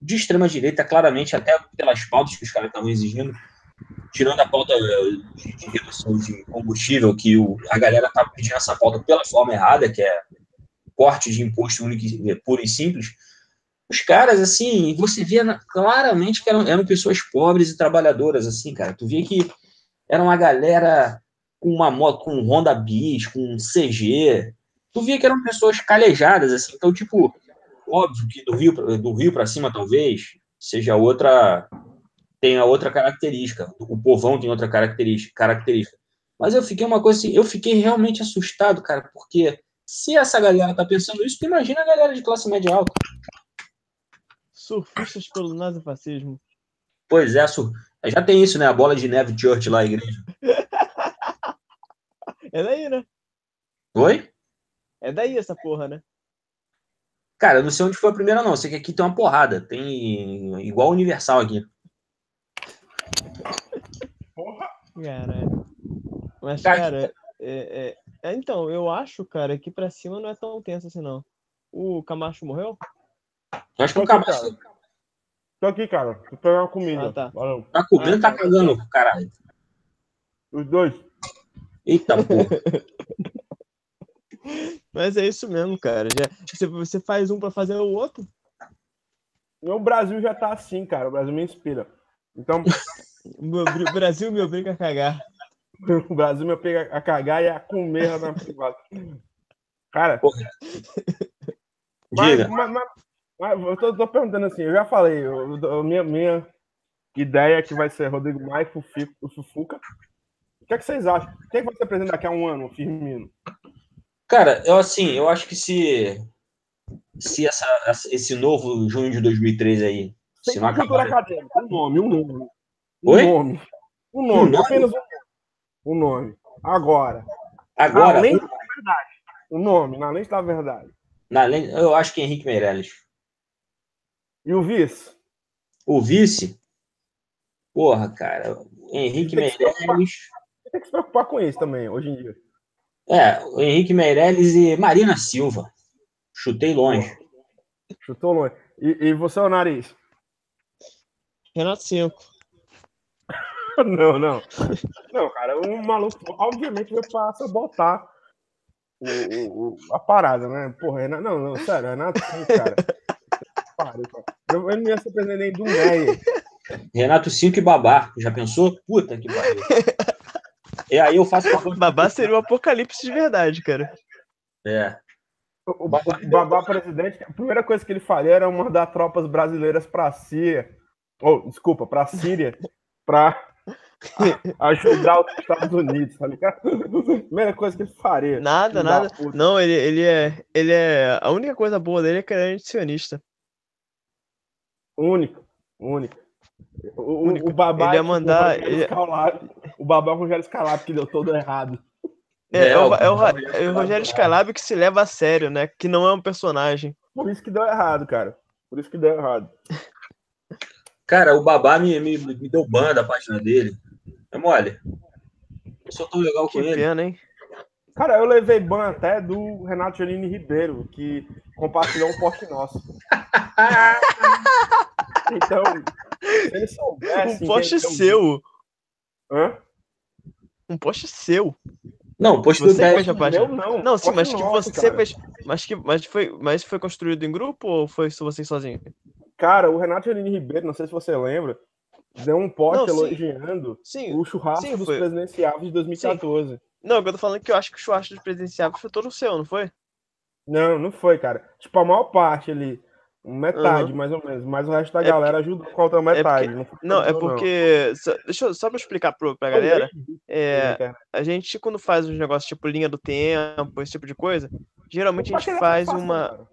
de extrema direita, claramente, até pelas pautas que os caras estavam exigindo, tirando a pauta eh, de, de redução de combustível, que o, a galera tá pedindo essa pauta pela forma errada, que é corte de imposto único, eh, puro e simples. Os caras, assim, você via na- claramente que eram, eram pessoas pobres e trabalhadoras, assim, cara. Tu via que era uma galera com uma moto, com um Honda Bis, com um CG. Tu via que eram pessoas calejadas, assim. Então, tipo, óbvio que do Rio, pra- do Rio para cima, talvez, seja outra. tenha outra característica. O povão tem outra característica. característica. Mas eu fiquei uma coisa assim, eu fiquei realmente assustado, cara, porque se essa galera tá pensando isso, tu imagina a galera de classe média alta. Surfistas pelo nazifascismo. Pois é, su- já tem isso, né? A bola de neve Church lá, a igreja. É daí, né? Oi? É daí essa porra, né? Cara, eu não sei onde foi a primeira, não. Eu sei que aqui tem uma porrada. Tem igual Universal aqui. Caralho. Mas, Cara, cara, é, é- é, então, eu acho, cara, que pra cima não é tão tenso assim, não. O Camacho morreu? Eu acho que o aqui, Camacho Tô aqui, cara. Tô pegando comida. Ah, tá. Valeu. tá comendo, tá cagando, caralho. Os dois. Eita porra. Mas é isso mesmo, cara. Já, você, você faz um pra fazer o outro? O Brasil já tá assim, cara. O Brasil me inspira. Então, O Brasil me obriga a cagar. o Brasil me obriga a cagar e a comer na privada. Cara, mas, Diga. mas- mas- mas eu tô, tô perguntando assim, eu já falei, eu- eu- minha, minha ideia é que vai ser Rodrigo Maia e Fufuca. O que, é que vocês acham? Quem vai ser presidente daqui a um ano, o Firmino? Cara, eu assim, eu acho que se, se essa, esse novo junho de 2013 aí, Sem se não acabar. acadêmica, um nome, um nome. Um Oi? nome. Um Um nome, nome? apenas um nome. Um nome. Agora, Agora, além da verdade, um nome, na lente da verdade. na, lei- eu acho que Henrique Meirelles. E o vice? O vice, porra, cara, Henrique Tem que. Meirelles. Tem que se preocupar com isso também, hoje em dia. É, o Henrique Meirelles e Marina Silva. Chutei longe. Chutou longe. E, e você, o nariz? Renato 5. Não, não. Não, cara, o maluco, obviamente, vai pra sabotar o, o- o- a parada, né? Porra, Renato, não, não, sério, Renato, sim, cara. Pariu, cara. Eu, eu não ia ser presidente nem do Meia. Renato 5 e Babá. Já pensou? Puta que pariu. E aí eu faço. Babá seria o apocalipse de verdade, cara. É. O, o Babá- presidente, a primeira coisa que ele faria era mandar tropas brasileiras pra Síria. Ou, desculpa, pra Síria, pra a- ajudar os Estados Unidos, tá ligado? Primeira coisa que ele faria. Nada, nada. Não, ele, ele é. Ele é. A única coisa boa dele é que ele é antisionista. Único, único. O, Único. o babá Ele ia é tipo mandar- Rogério ele-. O babá é o Rogério Scalab que deu todo errado. É, é, o, É, é o, é o Rogério Skylab que se leva a sério, né? Que não é um personagem. Por isso que deu errado, cara. Por isso que deu errado. Cara, o Babá me, me, me deu ban da página dele. É mole. Eu sou tão legal Que com ele. pena, hein? Cara, eu levei ban até do Renato Janine Ribeiro, que compartilhou um post nosso. Então, se ele soubesse. Um post seu. Hã? Um post seu. Não, post do Você Dez- fez a página. Meu não. Não, sim, mas que nosso, você cara. fez. Mas que mas foi, mas foi construído em grupo ou foi só você sozinho? Cara, o Renato Janine Ribeiro, não sei se você lembra, deu um post Não, sim. elogiando Sim. o churrasco sim, dos foi. presidenciáveis de 2014. Não, eu tô falando que eu acho que o churrasco dos presidenciáveis foi todo seu, não foi? Não, não foi, cara. Tipo, a maior parte ali, metade mais ou menos, mas o resto da É galera ajudou com a outra metade. não, foi Não, é todo, porque. só- deixa eu só pra explicar pra Eu galera. É, a gente, quando faz uns negócios tipo linha do tempo, esse tipo de coisa, geralmente a Pra gente faz uma.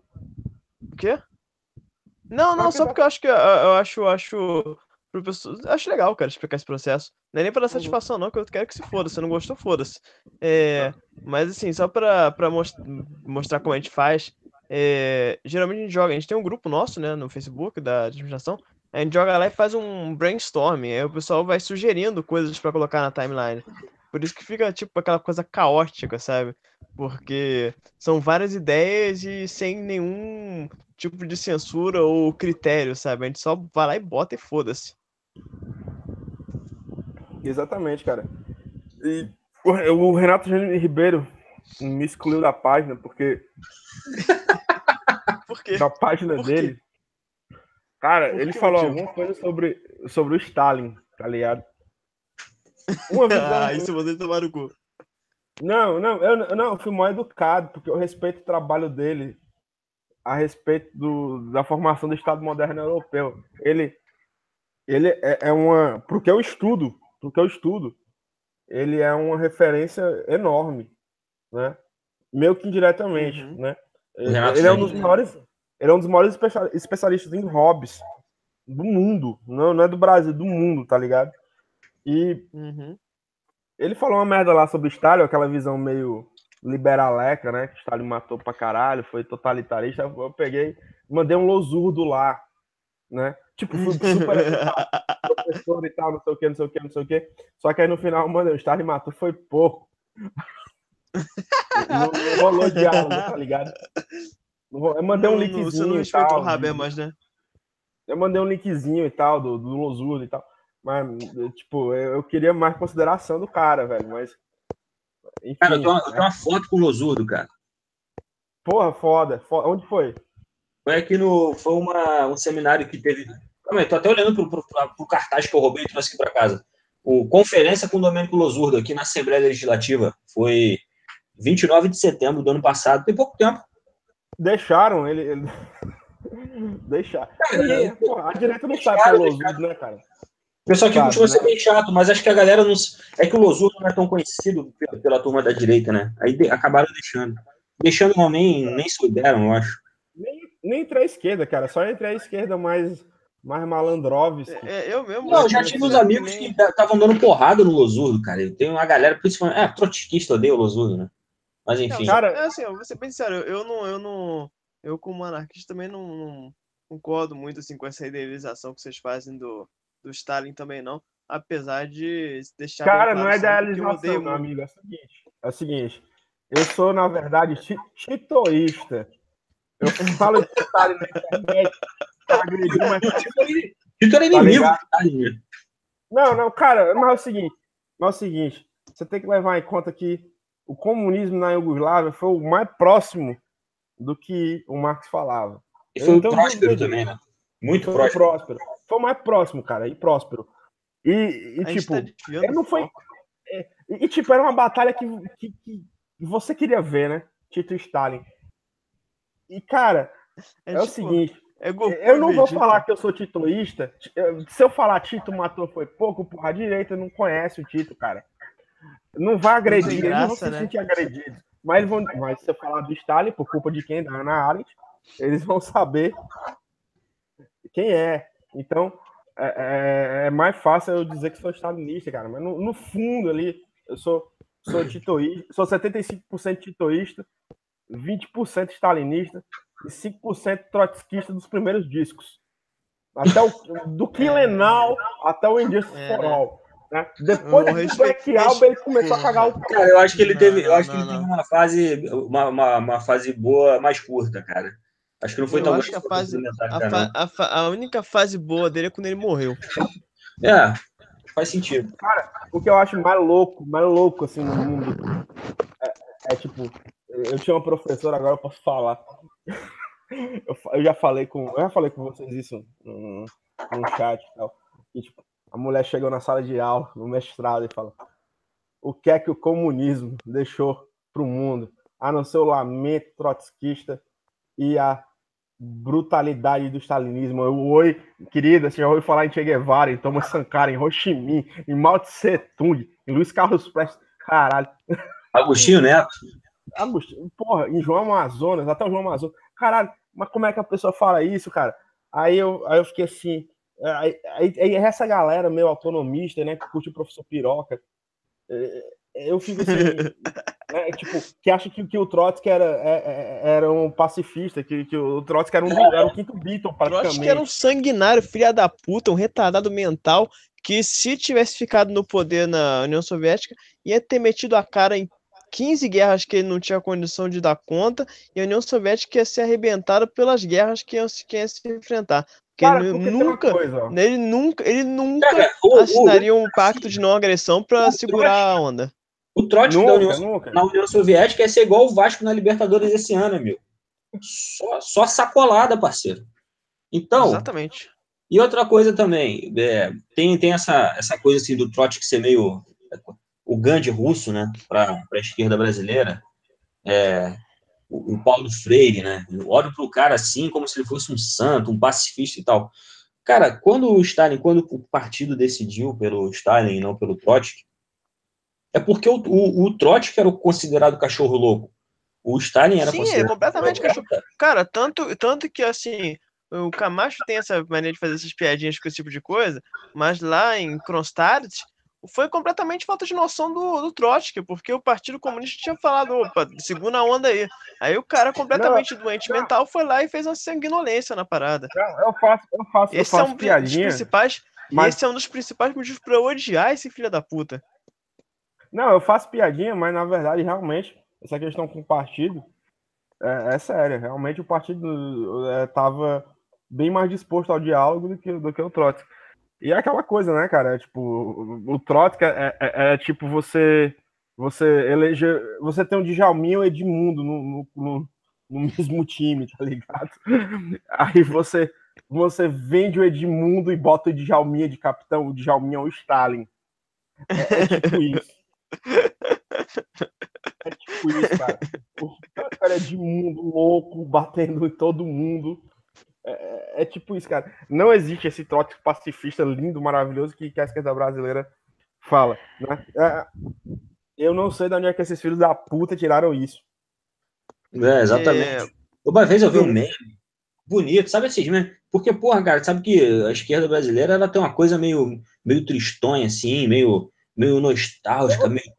O quê? Não, Pra não, só porque eu acho que eu, eu acho, eu acho. pro pessoal- Acho legal, cara, explicar esse processo. Não é nem pra dar Uhum. satisfação, não, que eu quero que se foda. Se não gostou, foda-se. É, mas assim, só pra, pra mos- mostrar como a gente faz. É, geralmente a gente joga, a gente tem um grupo nosso, né, no Facebook da administração. A gente joga lá e faz um brainstorming. Aí o pessoal vai sugerindo coisas pra colocar na timeline. Por isso que fica, tipo, aquela coisa caótica, sabe? Porque são várias ideias e sem nenhum tipo de censura ou critério, sabe? A gente só vai lá e bota e foda-se. Exatamente, cara. E o, Renato Ribeiro me excluiu da página, porque Por quê? da página Por quê? dele. Cara, Por ele falou motivo? alguma coisa sobre, sobre o Stalin, tá ligado? Uma visão. Ah, isso vocês tomaram o cu. Não, não, eu, eu não, eu fui mal educado, porque eu respeito o trabalho dele a respeito do, da formação do Estado moderno europeu. Ele, ele é, é uma. Porque eu estudo, porque eu estudo, ele é uma referência enorme, né? Meio que indiretamente, Uhum. né? Renato Ele é um dos maiores, ele é um dos maiores especia- especialistas em hobbies do mundo, não, não é do Brasil, do mundo, tá ligado? E Uhum. ele falou uma merda lá sobre Stalin, aquela visão meio liberaleca, né? Que Stalin matou pra caralho, foi totalitarista. Eu eu peguei, mandei um losurdo lá, né? Tipo, fui super professor e tal, não sei o que, não sei o que, não sei o que. Só que aí no final, mano, o Stalin matou, foi pouco. não, não rolou diálogo, tá ligado? Eu mandei um Não- não- Você não linkzinho e respeitou tal. o Rabé de- mais, né? eu mandei um linkzinho e tal, do, do Losurdo e tal. Mas, tipo, eu, eu queria mais consideração do cara, velho. Mas. Enfim, Cara, eu tenho, eu né? tenho uma foto com o Losurdo, cara. Porra, foda, foda. Onde foi? Foi aqui no. Foi uma, um seminário que teve. Calma aí, tô até olhando pro, pro, pro cartaz que eu roubei e trouxe aqui para casa. O Conferência com o Domênico Losurdo, aqui na Assembleia Legislativa. Foi 29 de setembro do ano passado, tem pouco tempo. Deixaram ele. ele... Deixaram. Ninguém, porra, a direita não sabe pelo Losurdo, né, cara? O pessoal aqui Sabe, costuma ser né? bem chato, mas acho que a galera não. É que o Losurdo não é tão conhecido pela, pela turma da direita, né? Aí de- acabaram deixando. Deixando não, nem, nem souberam, eu acho. Nem, nem entre a esquerda, cara. Só entre a esquerda mais, mais malandrovski. É, eu mesmo. Não, eu já tive uns sei amigos nem- que estavam dando porrada no Losurdo, cara. Tem uma galera, principalmente. É, trotskista odeia o Losurdo, né? Mas enfim. Cara- É assim, eu vou ser bem sincero, eu- não, eu não. Eu, como anarquista, também não, não concordo muito assim, com essa idealização que vocês fazem do, do Stalin também, não. Apesar de deixar. Cara, claro não é idealização, meu muito. amigo. É o seguinte. É o seguinte. Eu sou, na verdade, ti- titoísta. Eu falo de Stalin na internet pra agredir, mas Tito era Tá inimigo ligado? do Stalin, né? Não, não, cara, mas é o seguinte, mas é o seguinte, você tem que levar em conta que o comunismo na Iugoslávia foi o mais próximo do que o Marx falava. E foi Então, o próspero também, né? Muito Foi próspero. próspero. Foi o mais próximo, cara, e próspero. E, e, tipo, tá não foi- foco. e, e, tipo, era uma batalha que, que, que você queria ver, né? Tito e Stalin. E, cara, É, é, o tipo, seguinte, é Goku eu não vou falar que eu sou titoísta. Se eu falar Tito matou foi pouco, porra, a direita não conhece o Tito, cara. Não vai agredir, tem eles não vão graça, se né? sentir agredidos. Mas, eles vão, mas se eu falar do Stalin, por culpa de quem? Da Ana Arendt, eles vão saber quem é. Então, é, é- é mais fácil eu dizer que sou stalinista, cara. Mas no, no fundo ali, eu sou, sou titoísta, sou 75% titoísta, 20% stalinista e 5% trotskista dos primeiros discos. Até o, do Quilenal até o Injustice É, for né? Depois do respeito- Black Album, ele começou a cagar o pau. Cara, eu acho que ele Não, teve, eu não, acho que ele teve uma fase, uma, uma, uma fase boa mais curta, cara. Acho que não foi Eu tão acho que a fase- A, fa- a fa- a única fase boa dele é quando ele morreu. É, faz sentido. O que eu acho mais louco, mais louco assim no mundo é, é, tipo, eu tinha uma professora, agora eu posso falar. Eu, eu já falei com, eu já falei com vocês isso no, no chat e tal. E, tipo, a mulher chegou na sala de aula, no mestrado, e fala: O que é que o comunismo deixou para o mundo? A não ser o lamento trotskista e a brutalidade do stalinismo. Eu, oi, querida, você já ouviu falar em Che Guevara, em Thomas Sankara, em Ho Chi Minh, em Mao Tse Tung, em Luiz Carlos Prestes. Caralho. Agostinho Neto. Agostinho, porra, em João Amazonas, até o João Amazonas. Caralho, mas como é que a pessoa fala isso, cara? Aí eu, aí eu fiquei assim. Aí, aí, aí essa galera meio autonomista, né, que curte o professor Piroca, é, eu fico assim, né, tipo, que acha que, que o Trotsky era, é- é- era um pacifista, que, que o Trotsky era, um, era o quinto Beatle, Eu acho praticamente. que era um sanguinário, filha da puta, um retardado mental, que se tivesse ficado no poder na União Soviética, ia ter metido a cara em 15 guerras que ele não tinha condição de dar conta, e a União Soviética ia ser arrebentada pelas guerras que se- que ia se enfrentar. Porque Cara, ele nunca, coisa, ele nunca, ele nunca Cara, o, o, assinaria um pacto de não agressão pra o segurar a onda. o Trotsky da União, Nunca, nunca. na União Soviética ia ser igual o Vasco na Libertadores esse ano, meu. Só, só sacolada, parceiro. Então, Exatamente. E outra coisa também, é, tem, tem essa, essa coisa assim do Trotsky ser meio o Gandhi russo, né, para a esquerda brasileira, é, o, o Paulo Freire, né, eu olho para o cara assim como se ele fosse um santo, um pacifista e tal. Cara, quando o Stalin, quando o partido decidiu pelo Stalin e não pelo Trotsky, é porque o, o, o Trotsky era o considerado cachorro louco. O Stalin era Sim, é considerado completamente cachorro. Cara, tanto, tanto que assim, o Camacho tem essa maneira de fazer essas piadinhas com esse tipo de coisa, mas lá em Kronstadt foi completamente falta de noção do, do Trotsky, porque o Partido Comunista tinha falado, opa, segunda onda aí. Aí o cara completamente doente não. mental foi lá e fez uma sanguinolência na parada. Não, eu faço, eu faço, eu Esse é faço um dos piadinha. principais, mas- esse é um dos principais motivos pra eu odiar esse filho da puta. Não, eu faço piadinha, mas na verdade, realmente, essa questão com o partido é, é séria. Realmente o partido estava bem mais disposto ao diálogo do que, do que o Trotsky. E é aquela coisa, né, cara? Tipo, o, o Trotsky é, é- é tipo você você eleger. Você tem um Djalminha ou Edmundo no, no, no, mesmo time, tá ligado? Aí você, você vende o Edmundo e bota o Djalminha de capitão, o Djalminha é o Stalin. É, é tipo isso. É tipo isso, cara. O cara é de mundo louco, batendo em todo mundo. É, é, tipo isso, cara. Não existe esse trote pacifista lindo, maravilhoso que, que a esquerda brasileira fala. Né? É, eu não sei de onde é que esses filhos da puta tiraram isso. É, exatamente. É... Uma vez eu vi um meme bonito, sabe assim, né? Porque, porra, cara, sabe que a esquerda brasileira ela tem uma coisa meio, meio tristonha, assim, meio, meio nostálgica, meio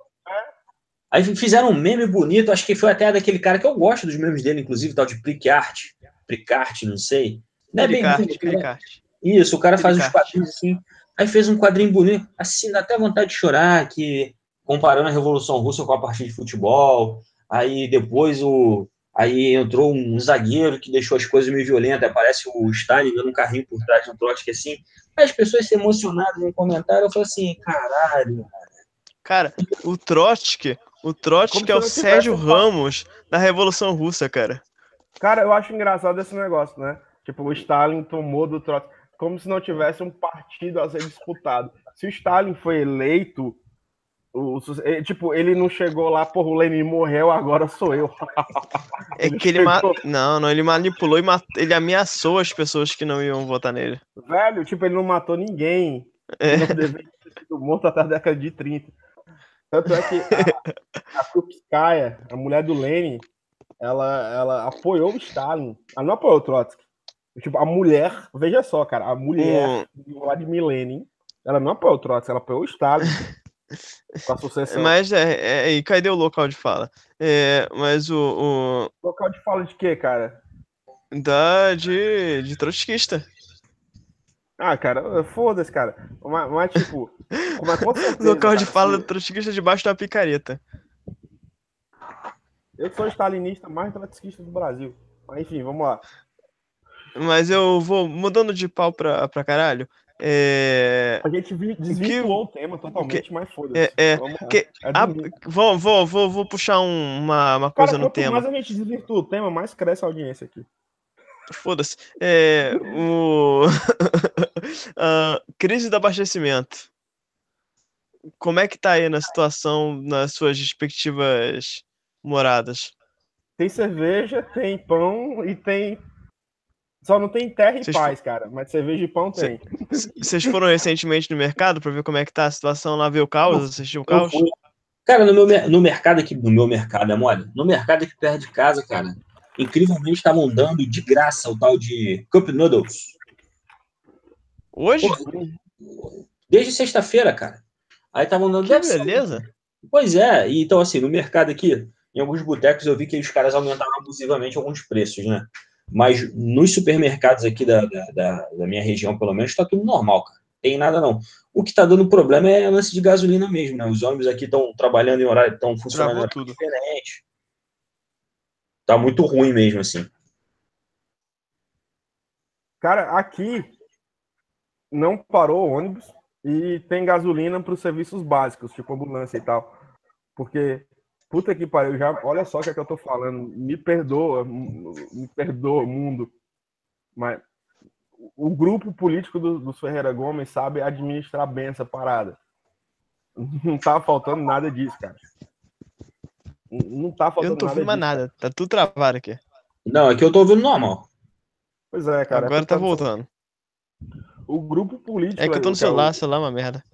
Aí fizeram um meme bonito, acho que foi até daquele cara que eu gosto dos memes dele, inclusive, tal de Pricart. Pricart, não sei. Não é bem Isso, o cara faz uns quadrinhos assim. Aí fez um quadrinho bonito, assim, dá até vontade de chorar, que comparando a Revolução Russa com a partida de futebol. Aí depois o. Aí entrou um zagueiro que deixou as coisas meio violentas. Aparece o Stalin dando um carrinho por trás de um trote que assim. Aí as pessoas se emocionadas no comentário. Eu falei assim, caralho. Cara, o Trotsky, o Trotsky é o Sérgio Ramos da Revolução Russa, cara. Cara, eu acho engraçado esse negócio, né? Tipo, o Stalin tomou do Trotsky como se não tivesse um partido a ser disputado. Se o Stalin foi eleito, o, é, tipo, ele não chegou lá, porra, o Lenin morreu, agora sou eu. É ele que ele ma... Não, não, ele manipulou e mat... ele ameaçou as pessoas que não iam votar nele. Velho, tipo, ele não matou ninguém. É. Ele não deveria ter sido morto até a década de 30. Tanto é que a, a Krupskaya, a mulher do Lenin, ela, ela apoiou o Stalin. Ela não apoiou o Trotsky. Tipo, a mulher, veja só, cara, a mulher hum. de Lenin, ela não apoiou o Trotsky, ela apoiou o Stalin. Mas é, é, é, cadê o local de fala? É, mas o, o. Local de fala de quê, cara? Da de, de trotskista. Ah, cara, foda-se, cara. Mas, mas tipo, mas Local de fala do trotskista debaixo da picareta. Eu sou o stalinista mais trotskista do Brasil. Mas enfim, vamos lá. Mas eu vou mudando de pau pra, pra caralho. É... A gente desvirtuou que... o tema totalmente, que... mas foda-se. É, é... Vamos, que... é a... vou, vou, vou, vou puxar um, uma, uma coisa Cara, no tema. mais a gente desvirtua o tema, mais cresce a audiência aqui. Foda-se. É, o... uh, crise do abastecimento. Como é que tá aí na situação nas suas respectivas moradas? Tem cerveja, tem pão e tem. Só não tem terra e Cês paz, cara. Mas cerveja e pão tem. Vocês foram recentemente no mercado para ver como é que tá a situação lá, ver o caos, assistir o caos? Cara, no, meu, no mercado aqui, no meu mercado, é mole? No mercado aqui perto de casa, cara, incrivelmente estavam dando de graça o tal de Cup Noodles. Hoje? Desde sexta-feira, cara. Aí estavam dando. Que beleza. Pois é, então assim, no mercado aqui, em alguns botecos eu vi que os caras aumentaram abusivamente alguns preços, né? Mas nos supermercados aqui da, da, da minha região, pelo menos, está tudo normal, cara. Tem nada não. O que está dando problema é lance de gasolina mesmo, né? Os ônibus aqui estão trabalhando em horário, estão funcionando em horário diferente. Tá muito ruim mesmo, assim. Cara, aqui não parou o ônibus e tem gasolina para os serviços básicos, tipo ambulância e tal. Porque, puta que pariu, já, olha só o que, é que eu tô falando. Me perdoa, me perdoa, mundo. Mas o grupo político do, dos Ferreira Gomes sabe administrar bem essa parada. Não tá faltando nada disso, cara. Não tá faltando Eu não tô mais nada, tá tudo travado aqui. Não, é que eu tô ouvindo normal. Pois é, cara. Agora é tá voltando. O grupo político. É que eu tô no celular, o... celular é uma merda.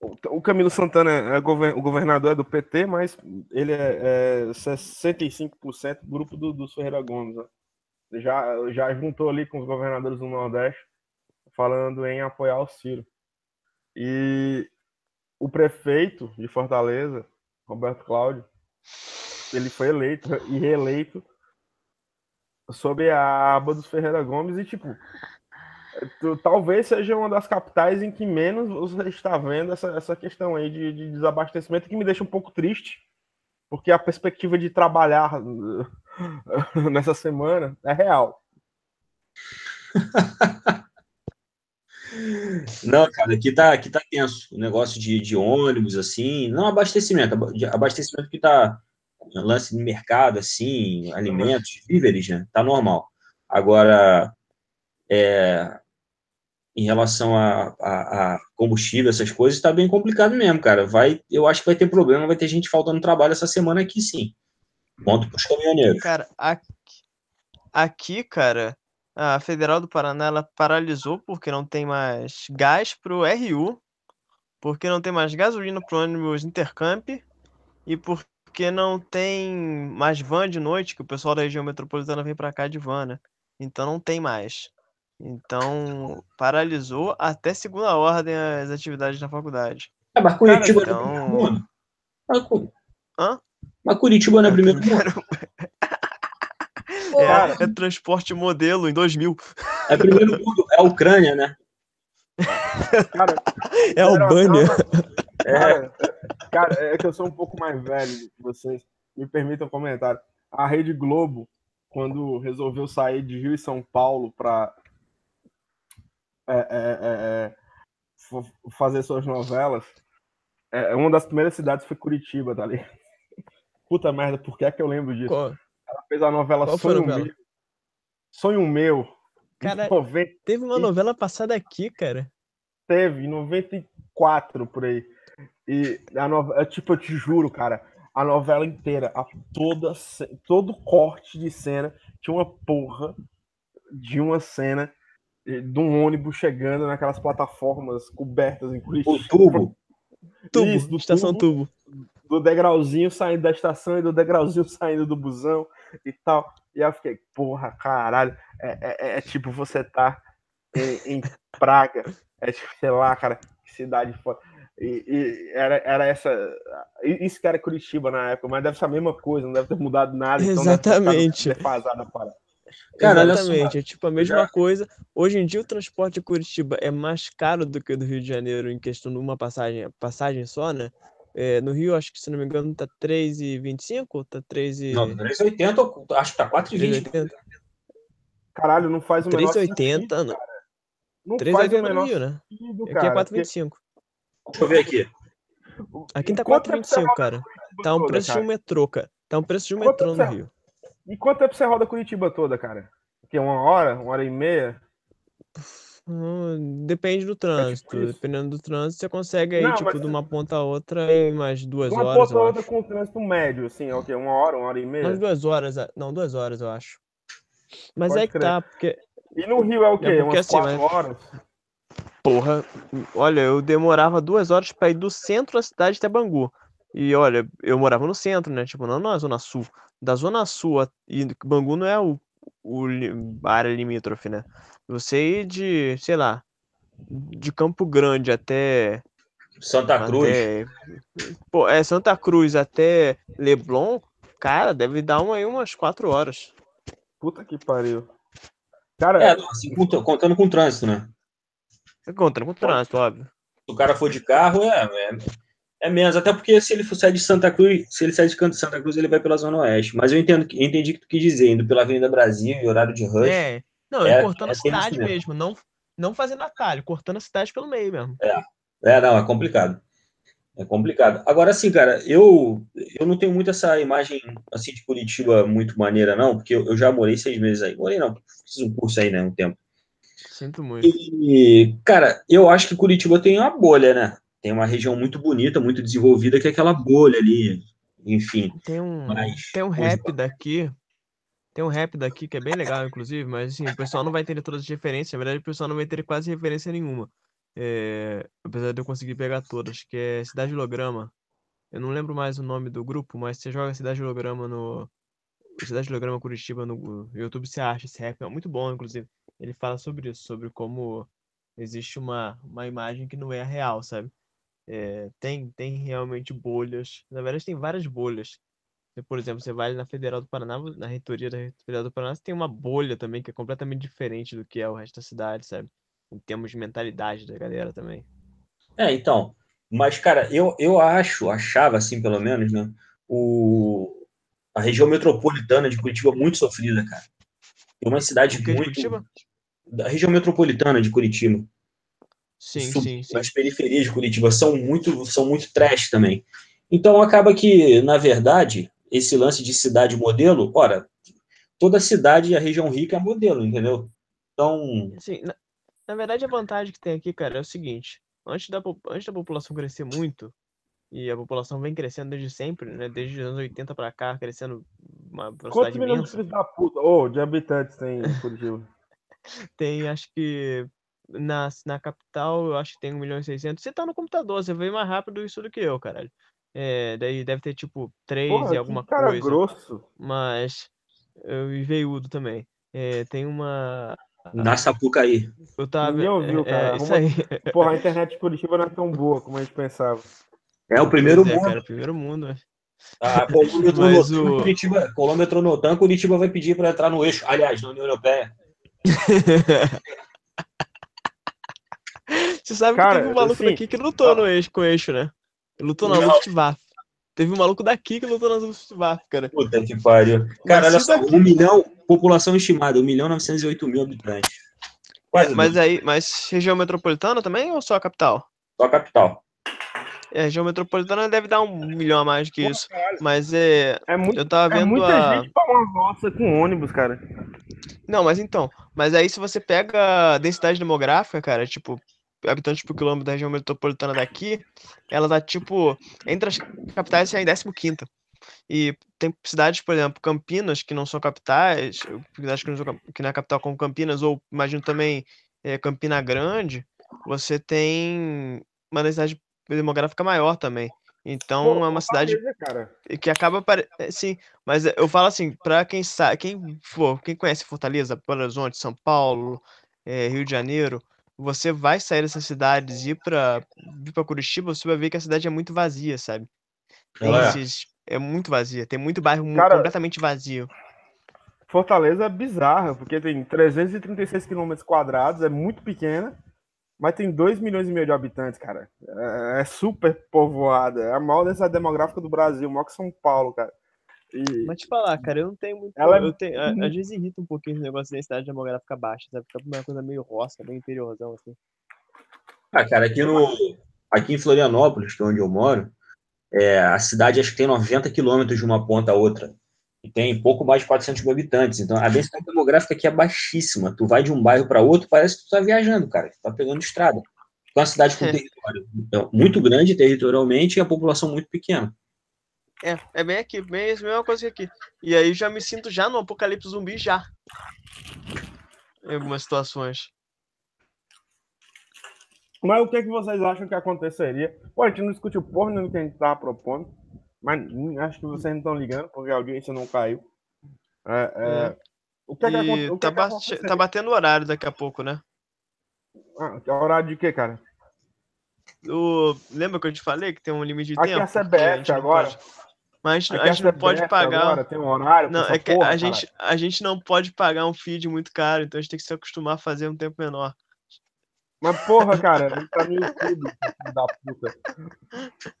O Camilo Santana é o governador é do PT, mas ele é, é 65% grupo do, do Ferreira Gomes. Né? Já, já juntou ali com os governadores do Nordeste, falando em apoiar o Ciro. E o prefeito de Fortaleza, Roberto Cláudio, ele foi eleito e reeleito sob a aba dos Ferreira Gomes e, tipo, talvez seja uma das capitais em que menos você está vendo essa, essa questão aí de, de desabastecimento que me deixa um pouco triste, porque a perspectiva de trabalhar nessa semana é real. Não, cara, aqui tá, aqui tá tenso. O negócio de, de ônibus, assim, não abastecimento, abastecimento que tá, lance de mercado, assim, alimentos, víveres, né? Tá normal. Agora, é, em relação a, a, a, combustível, essas coisas, está bem complicado mesmo, cara. Vai, eu acho que vai ter problema, vai ter gente faltando trabalho essa semana aqui, sim. Ponto para os caminhoneiros. Cara, aqui, aqui, cara, a Federal do Paraná ela paralisou porque não tem mais gás para o RU, porque não tem mais gasolina para o ônibus Intercamp e porque não tem mais van de noite, que o pessoal da região metropolitana vem para cá de van, né? Então não tem mais. Então, paralisou até segunda ordem as atividades da faculdade. Ah, mas Curitiba Cara, então... não é primeiro mundo? Hã? Mas Curitiba não é, é primeiro mundo? é, é, transporte modelo em 2000. É primeiro mundo, é a Ucrânia, né? Cara, é Albânia. É, cara, é que eu sou um pouco mais velho que vocês. Me permitam um comentário. A Rede Globo, quando resolveu sair de Rio e São Paulo para é, é, é, é fazer suas novelas, é, uma das primeiras cidades foi Curitiba, tá ali. Puta merda, por que é que eu lembro disso? Qual? Ela fez a novela Qual Sonho novela? Meu. Sonho Meu. Cara, 90... teve uma novela passada aqui, cara. Teve, em 94, por aí. E a novela, tipo, eu te juro, cara, a novela inteira, a toda, todo corte de cena tinha uma porra de uma cena de um ônibus chegando naquelas plataformas cobertas em Curitiba. O tubo. Tubo, Isso, do estação tubo, tubo. Do degrauzinho saindo da estação e do degrauzinho saindo do busão e tal. E aí eu fiquei, porra, caralho. É, é, é, é tipo você tá em, em, Praga. É tipo, sei lá, cara, que cidade foda. E, e, era, era essa. Isso que era Curitiba na época, mas deve ser a mesma coisa, não deve ter mudado nada. Então Exatamente. Então a parada. Cara, Exatamente, é tipo a mesma já... coisa. Hoje em dia o transporte de Curitiba é mais caro do que o do Rio de Janeiro em questão de uma passagem, passagem só, né? É, no Rio, acho que se não me engano, tá 3,25 ou tá 3 e... Não, 3,80, acho que tá 4,20. Caralho, não faz o menor 3,80, não. Não 3,80 faz o menor no Rio, né? Sentido, aqui é 4,25. Deixa eu ver aqui. Aqui tá 4,25, cara. Tá um preço de um metrô, cara. Tá um preço de um metrô no Rio. E quanto tempo você roda Curitiba toda, cara? Porque uma hora, uma hora e meia? Hum, depende do trânsito. É tipo Dependendo do trânsito, você consegue aí, não, tipo, de uma ponta a outra em mais duas uma horas. Uma ponta a outra com trânsito médio, assim, é o quê? Uma hora, uma hora e meia? Umas duas horas, não, duas horas, eu acho. Mas Pode é que tá, porque. E no Rio é o quê? É Umas assim, quatro mas... horas? Porra, olha, eu demorava duas horas para ir do centro da cidade até Bangu. E olha, eu morava no centro, né? Tipo, não na Zona Sul. Da Zona Sul, a... e Bangu não é o, o a área limítrofe, né? Você ir de, sei lá, de Campo Grande até. Santa Cruz. Até, pô, é Santa Cruz até Leblon, cara, deve dar uma, aí umas quatro horas. Puta que pariu. Cara, é, assim, contando com o trânsito, né? Contando com o trânsito, óbvio. Se o cara for de carro, é, é é menos, até porque se ele for sair de Santa Cruz, se ele sair de Santa Cruz, ele vai pela Zona Oeste. Mas eu entendo, eu entendi o que tu quis dizer, indo pela Avenida Brasil e horário de rush. É, não, é, cortando é a cidade mesmo, não, não fazendo atalho, cortando a cidade pelo meio mesmo. É, é, não, é complicado. É complicado. Agora, assim, cara, eu, eu não tenho muito essa imagem, assim, de Curitiba muito maneira, não, porque eu, eu já morei seis meses aí. Morei não, fiz um curso aí, né, um tempo. Sinto muito. E, cara, eu acho que Curitiba tem uma bolha, né? Tem uma região muito bonita, muito desenvolvida, que é aquela bolha ali, enfim. Tem um, mas, tem um rap daqui, tem um rap daqui que é bem legal, inclusive, mas assim, o pessoal não vai entender todas as referências, na verdade o pessoal não vai ter quase referência nenhuma. É, apesar de eu conseguir pegar todas, que é Cidade Holograma. Eu não lembro mais o nome do grupo, mas você joga Cidade Holograma no. Cidade Holograma Curitiba no YouTube, você acha esse rap. É muito bom, inclusive. Ele fala sobre isso, sobre como existe uma, uma imagem que não é a real, sabe? É, tem, tem realmente bolhas. Na verdade, tem várias bolhas. Por exemplo, você vai na Federal do Paraná, na reitoria da Federal do Paraná, você tem uma bolha também que é completamente diferente do que é o resto da cidade, sabe? Em termos de mentalidade da galera também. É, então. Mas, cara, eu, eu acho, achava assim, pelo menos, né? O, a região metropolitana de Curitiba muito sofrida, cara. É uma cidade muito. Da região metropolitana de Curitiba. Sim, sim, sim. As periferias de Curitiba são muito, são muito trash também. Então acaba que, na verdade, esse lance de cidade modelo, ora, toda cidade e a região rica é modelo, entendeu? Então. Assim, na, na verdade, a vantagem que tem aqui, cara, é o seguinte: antes da, antes da população crescer muito, e a população vem crescendo desde sempre, né? Desde os anos 80 para cá, crescendo uma velocidade Quantos milhões de filhos da puta? Ô, de habitantes tem em Curitiba? Tem, acho que na, na capital, eu acho que tem 1 milhão e 600. Você tá no computador, você vê mais rápido isso do que eu, caralho. É, daí deve ter tipo 3 Porra, e que alguma cara coisa. grosso. Mas. Eu, e veiudo também. É, tem uma. Na Sapucaí. Eu tava. Ninguém ouviu, é, cara. é, isso aí. Porra, a internet de Curitiba não é tão boa como a gente pensava. É o primeiro Pois é, mundo. cara, primeiro mundo. A colômetro Mas Notan, o- Curitiba, colômetro Notan, Curitiba vai pedir para entrar no eixo. Aliás, na União Europeia. Você sabe Cara, que teve um maluco assim, daqui que lutou no eixo, com o eixo, né? Lutou na. Luftwaffe. Teve um maluco daqui que lutou na Luftwaffe, cara. Puta que pariu. Cara, Mas olha só, daqui- um milhão, população estimada, 1 milhão e 908 mil habitantes. Quase Mas dois, aí, mas região metropolitana também ou só a capital? só a capital. É, região metropolitana deve dar um milhão a mais que isso. caralho. Mas é. É, muito, Eu tava é vendo muita a. gente pra uma roça com ônibus, cara. Não, mas então. Mas aí se você pega a densidade demográfica, cara, tipo, habitantes por quilômetro da região metropolitana daqui, ela tá tipo. Entre as capitais é em 15. E tem cidades, por exemplo, Campinas, que não são capitais, cidades que não, são, que não é capital como Campinas, ou imagino também eh, Campina Grande, você tem uma densidade demográfica maior também. Então Pô, é uma cidade que acaba pare... é, sim, mas eu falo assim, para quem sabe, quem for, quem conhece Fortaleza, Belo Horizonte, São Paulo, eh, Rio de Janeiro, você vai sair dessas cidades e ir para vir para Curitiba, você vai ver que a cidade é muito vazia, sabe? Tem é. esses, é muito vazia, tem muito bairro Cara, completamente vazio. Fortaleza é bizarra, porque tem 336 quilômetros quadrados, é muito pequena, mas tem 2 milhões e meio de habitantes, cara. É, é super povoada, é a maior densidade demográfica do Brasil, maior que São Paulo, cara. E Mas te falar, cara, eu não tenho muito. Ela é eu tenho, a- muito- às vezes irrita um pouquinho esse negócio da densidade demográfica baixa, sabe? Fica uma coisa meio roça, meio interiorzão, assim. Ah, cara, aqui, no, aqui em Florianópolis, que é onde eu moro, é, a cidade acho que tem 90 quilômetros de uma ponta a outra. E tem pouco mais de 400 mil habitantes. Então, a densidade demográfica aqui é baixíssima. Tu vai de um bairro para outro, parece que tu tá viajando, cara. Tu tá pegando estrada. Então, é uma cidade com É. território é, muito grande territorialmente e a população muito pequena. É, é bem aqui, bem a mesma coisa que aqui. E aí já me sinto já no apocalipse zumbi já. Em algumas situações. Mas o que, que vocês acham que aconteceria? Pô, a gente não discutiu porra nenhuma que a gente tava propondo, mas acho que vocês não estão ligando, porque a audiência não caiu. É, é, É. O que, que, acon- E o que tá, que ba- aconteceria? tá batendo o horário daqui a pouco, né? Ah, que horário de quê, cara? O... Lembra que eu te falei que tem um limite de Aqui tempo? é a CBF agora. pode- Mas a a gente não pode pagar. Agora, tem um horário Não, é que porra, a gente, a gente não pode pagar um feed muito caro, então a gente tem que se acostumar a fazer um tempo menor. Mas porra, cara, não tá YouTube, filho da puta.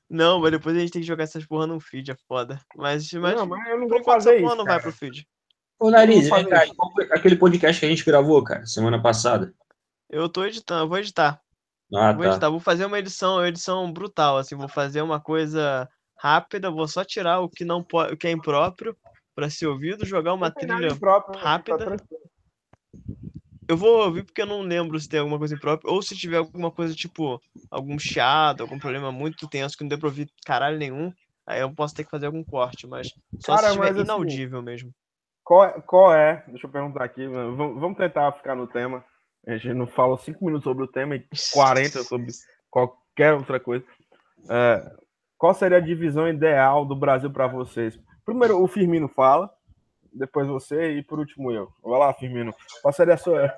Não, mas depois a gente tem que jogar essas porra num feed, é foda. Mas, mas Não, mas eu não vou fazer porra isso, não vai pro feed. Ô, Nariz, vem cá, fazer qual foi aquele podcast que a gente gravou, cara, semana passada. Eu tô editando, eu vou editar. Ah, Vou tá. editar, vou fazer uma edição, uma edição brutal, assim, vou fazer uma coisa rápida, vou só tirar o que não pode, o que é impróprio para ser ouvido, jogar uma trilha. impróprio, tá rápida. Eu vou ouvir porque eu não lembro se tem alguma coisa imprópria ou se tiver alguma coisa tipo algum chiado, algum problema muito tenso que não deu pra ouvir caralho nenhum, aí eu posso ter que fazer algum corte, mas só Cara, se tiver mas assim, inaudível mesmo. Qual, é- qual é? Deixa eu perguntar aqui. Vamos, vamos tentar ficar no tema. A gente não fala 5 minutos sobre o tema e 40 sobre qualquer outra coisa. É, qual seria a divisão ideal do Brasil para vocês? Primeiro o Firmino fala, depois você e por último eu. Vai lá, Firmino. Qual seria a sua.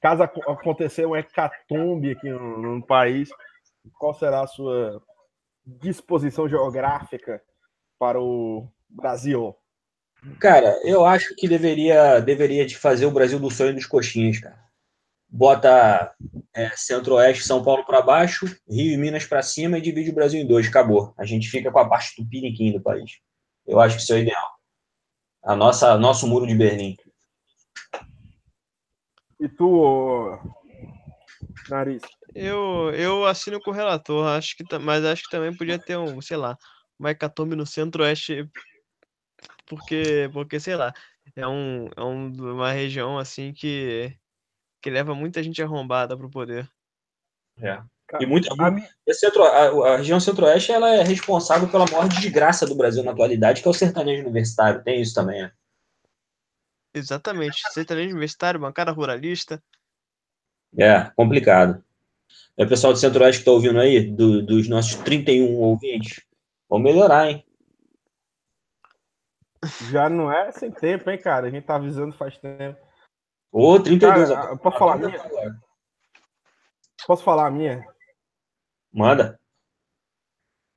Caso ac- acontecer um hecatombe aqui no, no país, qual será a sua disposição geográfica para o Brasil? Cara, eu acho que deveria, deveria de fazer o Brasil do sonho dos coxinhas, cara. Bota é, Centro-Oeste, São Paulo para baixo, Rio e Minas para cima e divide o Brasil em dois. Acabou. A gente fica com a parte do piniquim do país. Eu acho que isso é o ideal. A nossa, nosso muro de Berlim. E tu, Nariz? Eu, eu assino com o relator, acho que, mas acho que também podia ter um, sei lá, uma hecatombe no centro-oeste porque, porque sei lá, é, um, é um, uma região assim que, que leva muita gente arrombada pro poder. É. E muito, a, centro, a, a, região centro-oeste ela é responsável pela maior desgraça do Brasil na atualidade, que é o sertanejo universitário. Tem isso também, né? Exatamente. Sertanejo universitário, bancada ruralista. É, complicado. É o pessoal do centro-oeste que tá ouvindo aí, do, dos nossos 31 ouvintes. Vamos melhorar, hein? Já não é sem tempo, hein, cara? A gente tá avisando faz tempo. Ô, 32. Cara, posso falar a minha? Posso falar a minha? Manda.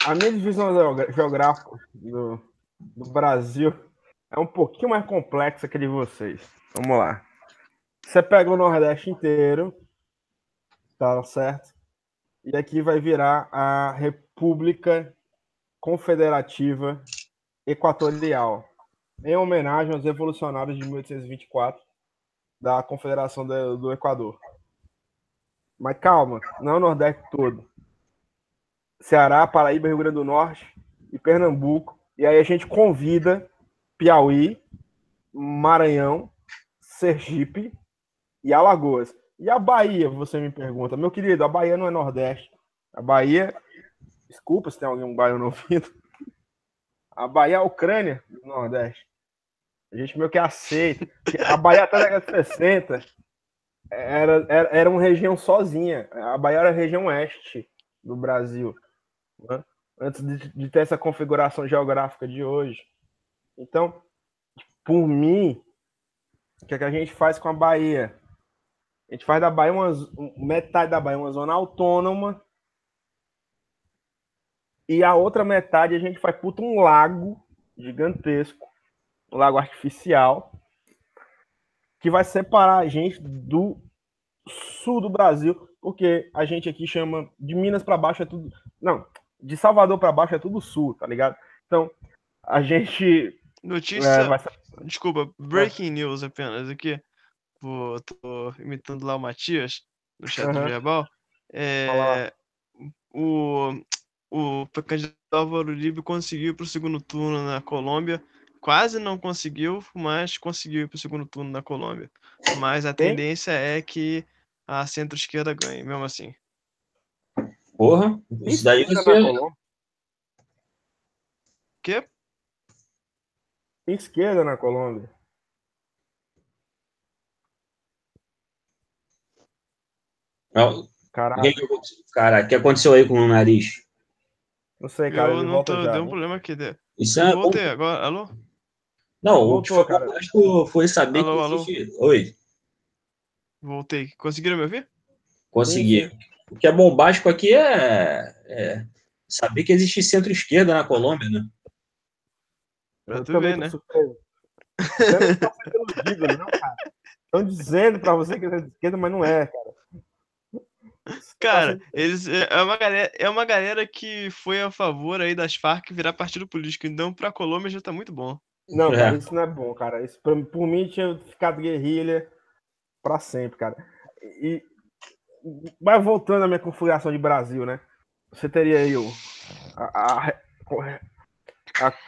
A minha divisão geográfica do, do Brasil é um pouquinho mais complexa que a de vocês. Vamos lá. Você pega o Nordeste inteiro, tá certo? E aqui vai virar a República Confederativa Equatorial, em homenagem aos revolucionários de 1824 da Confederação do, do Equador. Mas calma, não é o Nordeste todo. Ceará, Paraíba, Rio Grande do Norte e Pernambuco. E aí a gente convida Piauí, Maranhão, Sergipe e Alagoas. E a Bahia, você me pergunta. Meu querido, a Bahia não é Nordeste. A Bahia, desculpa se tem alguém baiano ouvindo. A Bahia é a Ucrânia do Nordeste. A gente meio que aceita. A Bahia até a década de 60 era, era, era uma região sozinha. A Bahia era a região oeste do Brasil né? antes de, de, ter essa configuração geográfica de hoje. Então, por mim, o que, é que a gente faz com a Bahia? A gente faz da Bahia uma metade da Bahia uma zona autônoma e a outra metade a gente faz puta um lago gigantesco, um lago artificial que vai separar a gente do sul do Brasil, porque a gente aqui chama de Minas para baixo é tudo, não, de Salvador para baixo é tudo sul, tá ligado? Então, a gente. Notícia. É, vai... Desculpa, breaking news apenas aqui. Vou, tô imitando lá o Matias, no chat uhum. verbal. É, o, o candidato Álvaro Uribe conseguiu para o segundo turno na Colômbia. Quase não conseguiu, mas conseguiu para o segundo turno na Colômbia. Mas a tendência é que a centro-esquerda ganhe, mesmo assim. Porra, isso daí vai ser. Quê? Tem esquerda na Colômbia. Não. Caraca. O que, cara, o que aconteceu aí com o nariz? Não sei, cara. Eu não tô, já, deu um né? problema aqui. Isso é voltei agora. Alô? Não, o que foi cara. foi saber alô, que alô. Oi. Voltei. Conseguiram me ouvir? Consegui. O que é bombástico aqui é, é saber que existe centro-esquerda na Colômbia, né? Pra tu ver, né? Estão dizendo pra você que é centro-esquerda, mas não é, cara. Cara, eles é, é uma galera, é uma galera que foi a favor aí das Farc virar partido político, então pra Colômbia já tá muito bom. Não, é. cara, isso não é bom, cara. Isso pra, por mim tinha ficado guerrilha pra sempre, cara. E, mas voltando à minha configuração de Brasil, né? Você teria aí o, a, a,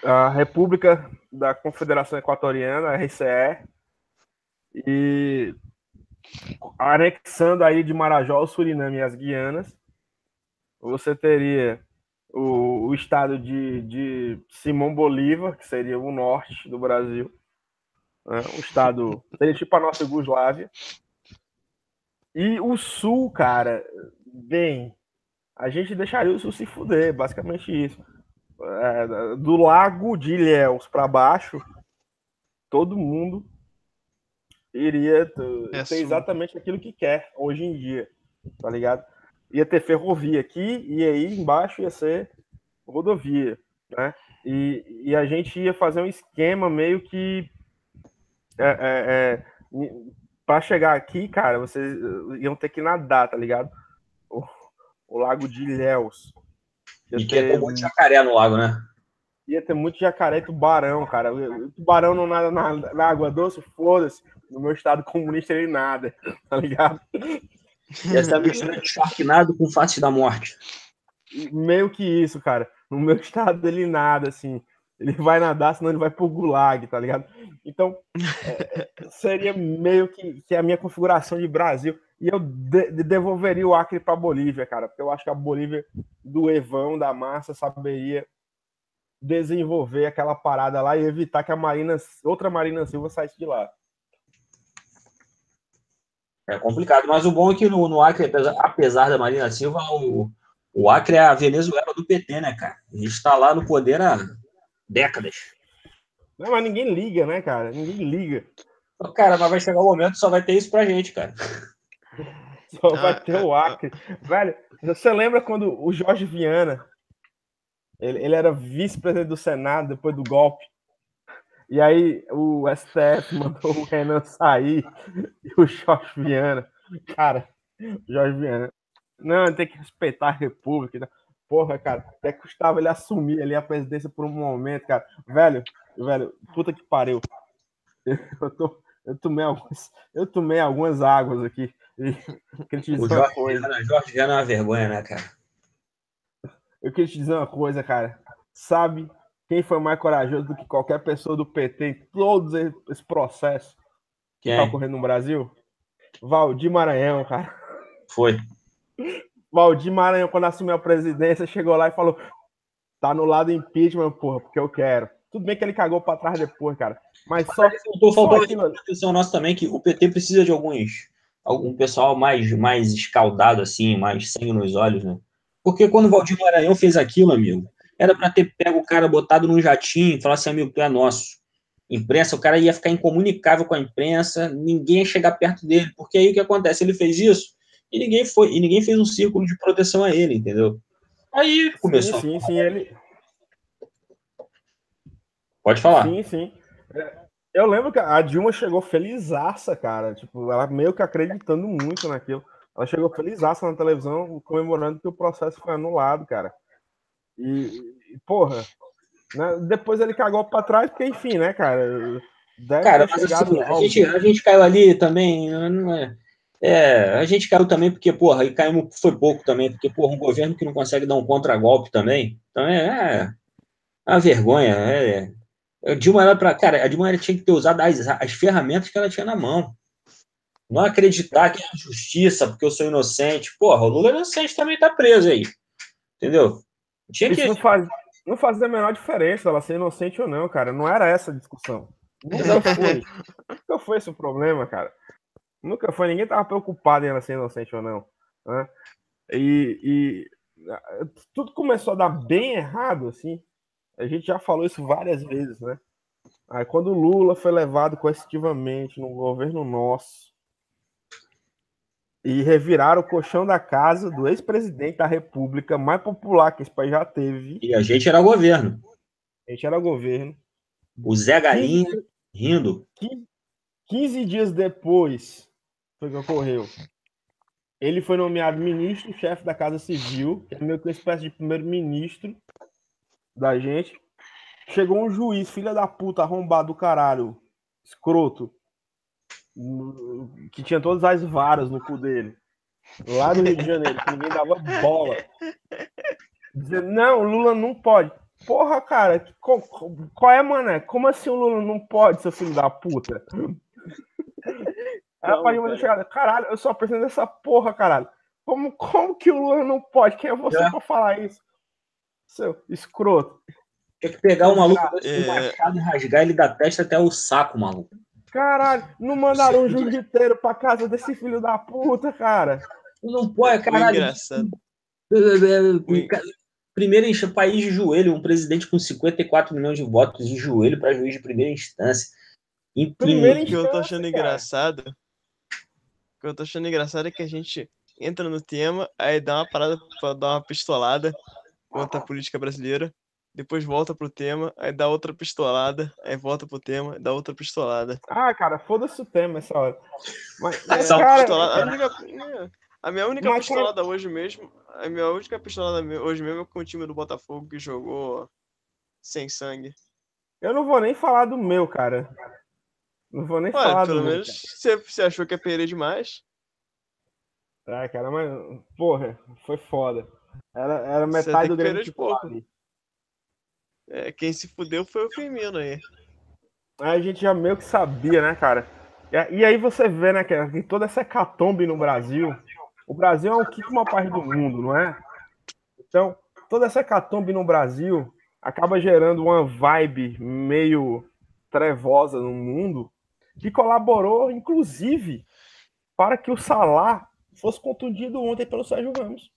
a, a República da Confederação Equatoriana, a RCE, e anexando aí de Marajó o Suriname e as Guianas. Você teria o, o estado de, de Simão Bolívar, que seria o norte do Brasil. Né? O estado seria tipo a nossa Yugoslávia. E o Sul, cara, bem, a gente deixaria o Sul se fuder, basicamente isso. É, do Lago de Ilhéus para baixo, todo mundo iria é ter exatamente aquilo que quer hoje em dia, tá ligado? Ia ter ferrovia aqui e aí embaixo ia ser rodovia, né? E, e a gente ia fazer um esquema meio que é, é, é para chegar aqui, cara, vocês eh, iam ter que nadar, tá ligado? O, o lago de Ilhéus. E que ia ter muito jacaré no lago, né? Ia ter muito jacaré e tubarão, cara. O tubarão não nada na, na água doce, foda-se. No meu estado comunista ele nada, tá ligado? E essa mistura de Sharknado com face da morte. Meio que isso, cara. No meu estado ele nada, assim. ele vai nadar, senão ele vai pro gulag, tá ligado? Então, é, seria meio que, que a minha configuração de Brasil. E eu de, devolveria o Acre para Bolívia, cara, porque eu acho que a Bolívia do Evão, da Massa, saberia desenvolver aquela parada lá e evitar que a Marina, outra Marina Silva saísse de lá. É complicado, mas o bom é que no, no Acre, apesar, apesar da Marina Silva, o, o Acre é a Venezuela do PT, né, cara? A gente está lá no poder há décadas. Não, mas ninguém liga, né, cara? Ninguém liga. Cara, mas vai chegar o um momento só vai ter isso pra gente, cara. Só vai ah, ter o Acre. Velho, você lembra quando o Jorge Viana ele, ele era vice-presidente do Senado depois do golpe? E aí o STF mandou o Renan sair e o Jorge Viana. Cara, Jorge Viana. Não, tem que respeitar a República. Né? Porra, cara, até custava ele assumir ali a presidência por um momento, cara. Velho, velho, puta que pariu. Eu, tô, eu, tomei, algumas, eu tomei algumas águas aqui. E, eu te dizer o Jorge, coisa. Viana, Jorge Viana é uma vergonha, né, cara? Eu queria te dizer uma coisa, cara. Sabe quem foi mais corajoso do que qualquer pessoa do PT em todo esse processo que está ocorrendo no Brasil? Valdir Maranhão, cara. Foi. Valdir Maranhão, quando assumiu a presidência, chegou lá e falou: tá no lado impeachment, porra, porque eu quero. Tudo bem que ele cagou para trás depois, cara. Mas só. Faltou, faltou aquilo... atenção nossa também que o PT precisa de alguns. Algum pessoal mais, mais escaldado, assim, mais sangue nos olhos, né? Porque quando o Valdir Maranhão fez aquilo, amigo, era para ter pego o cara botado num jatinho e falar assim, amigo, tu é nosso. Imprensa, o cara ia ficar incomunicável com a imprensa, ninguém ia chegar perto dele, porque aí o que acontece? Ele fez isso e ninguém foi, e ninguém fez um círculo de proteção a ele, entendeu? Aí começou. Sim, sim, sim ele. Pode falar. Sim, sim. É, eu lembro que a Dilma chegou felizaça, cara. Tipo, ela meio que acreditando muito naquilo. Ela chegou felizaça na televisão, comemorando que o processo foi anulado, cara. E, e porra, né? depois ele cagou para trás, porque enfim, né, cara? Deve cara, mas assim, a, gente, a gente caiu ali também, não é. É, a gente caiu também porque, porra, e caímos foi pouco também, porque, porra, um governo que não consegue dar um contragolpe também, então é, é uma vergonha, é, a Dilma era para, cara, a Dilma tinha que ter usado as, as ferramentas que ela tinha na mão. Não acreditar que é a justiça, porque eu sou inocente. Porra, o Lula é inocente também tá preso aí. Entendeu? Tinha Isso que... não, faz, não faz a menor diferença ela ser inocente ou não, cara. Não era essa a discussão. Nunca foi. Nunca foi esse o problema, cara. Nunca foi. Ninguém tava preocupado em ela ser inocente ou não. Né? E, e tudo começou a dar bem errado, assim. A gente já falou isso várias vezes, né? Aí quando o Lula foi levado coercitivamente no governo nosso, e reviraram o colchão da casa do ex-presidente da república mais popular que esse país já teve. E a gente era governo. A gente era governo. O Zé Galinha 15, rindo. 15 dias depois foi que ocorreu. Ele foi nomeado ministro-chefe da Casa Civil, que é meio que uma espécie de primeiro-ministro da gente. Chegou um juiz, filha da puta, arrombado do caralho, escroto, que tinha todas as varas no cu dele. Lá no Rio de Janeiro, que ninguém dava bola. Dizendo, não, o Lula não pode. Porra, cara, qual, qual é, mané? Como assim o Lula não pode, seu filho da puta? Aí a página chegada, caralho, eu só preciso dessa porra, caralho. Como, como que o Lula não pode? Quem é você é. pra falar isso? Seu escroto. Tem que pegar o maluco, é... machado e rasgar ele da testa até o saco, maluco. Caralho, não mandaram um jiu-jiteiro pra casa desse filho da puta, cara. Não pode, caralho. Engraçado. Primeiro em país de joelho, um presidente com 54 milhões de votos de joelho para juiz de primeira instância. Em primeira instância, o que eu tô achando cara. engraçado, o que eu tô achando engraçado é que a gente entra no tema, aí dá uma parada para dar uma pistolada contra a política brasileira depois volta pro tema, aí dá outra pistolada, aí volta pro tema, dá outra pistolada. Ah, cara, foda-se o tema essa hora. Mas, é, cara, pistolada, é... a, única, a, minha única Mas, pistolada cara... hoje mesmo, a minha única pistolada hoje mesmo é com o time do Botafogo que jogou sem sangue. Eu não vou nem falar do meu, cara. Não vou nem Ué, falar pelo do menos você, você achou que é perder demais. Ah, cara, mas, porra, foi foda. Era, era metade do grande pouco. Ali. É, quem se fudeu foi o Firmino aí. A gente já meio que sabia, né, cara? E, aí você vê, né, que toda essa hecatombe no Brasil. O Brasil é um quinto uma parte do mundo, não é? Então, toda essa hecatombe no Brasil acaba gerando uma vibe meio trevosa no mundo que colaborou, inclusive, para que o Salah fosse contundido ontem pelo Sérgio Ramos.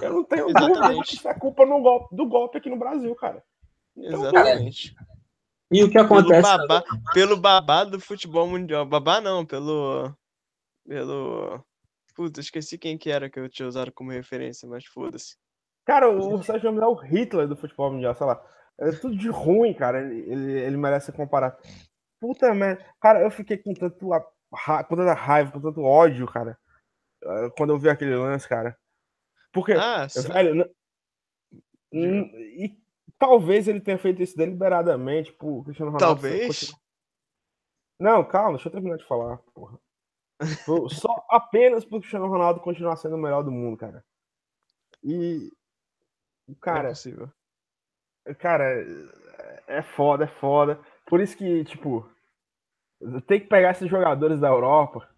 Eu não tenho dúvida que isso é culpa golpe, do golpe aqui no Brasil, cara. Então, Exatamente. E o que acontece? Pelo babá, pelo babá do futebol mundial. Babá não, pelo. Pelo. Puta, esqueci quem que era que eu tinha usado como referência, mas foda-se. Cara, o Sérgio Ramos é o Hitler do futebol mundial, sei lá. É tudo de ruim, cara. Ele, ele, ele merece ser comparado. Puta merda. Cara, eu fiquei com, tanto, com tanta raiva, com tanto ódio, cara. Eh, quando eu vi aquele lance, cara. Porque, ah, velho, e talvez ele tenha feito isso deliberadamente pro Cristiano Ronaldo. Talvez. Não, calma, deixa eu terminar de falar, porra. Só apenas pro Cristiano Ronaldo continuar sendo o melhor do mundo, cara. E. Cara. É cara, é foda, é foda. Por isso que, tipo, tem que pegar esses jogadores da Europa,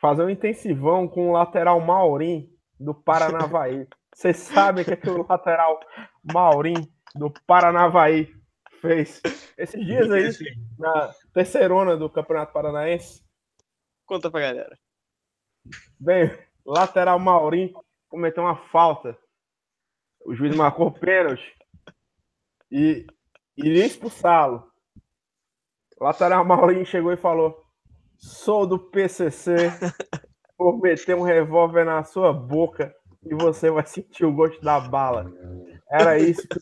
fazer um intensivão com o lateral Maurim do Paranavaí. Vocês sabem que, é que o lateral Maurim do Paranavaí fez esses dias aí, na terceirona do Campeonato Paranaense? Conta pra galera. Bem, lateral Maurim cometeu uma falta. O juiz marcou pênalti e iria expulsá-lo. Lateral Maurinho chegou e falou: Sou do PCC, vou meter um revólver na sua boca e você vai sentir o gosto da bala. Era isso que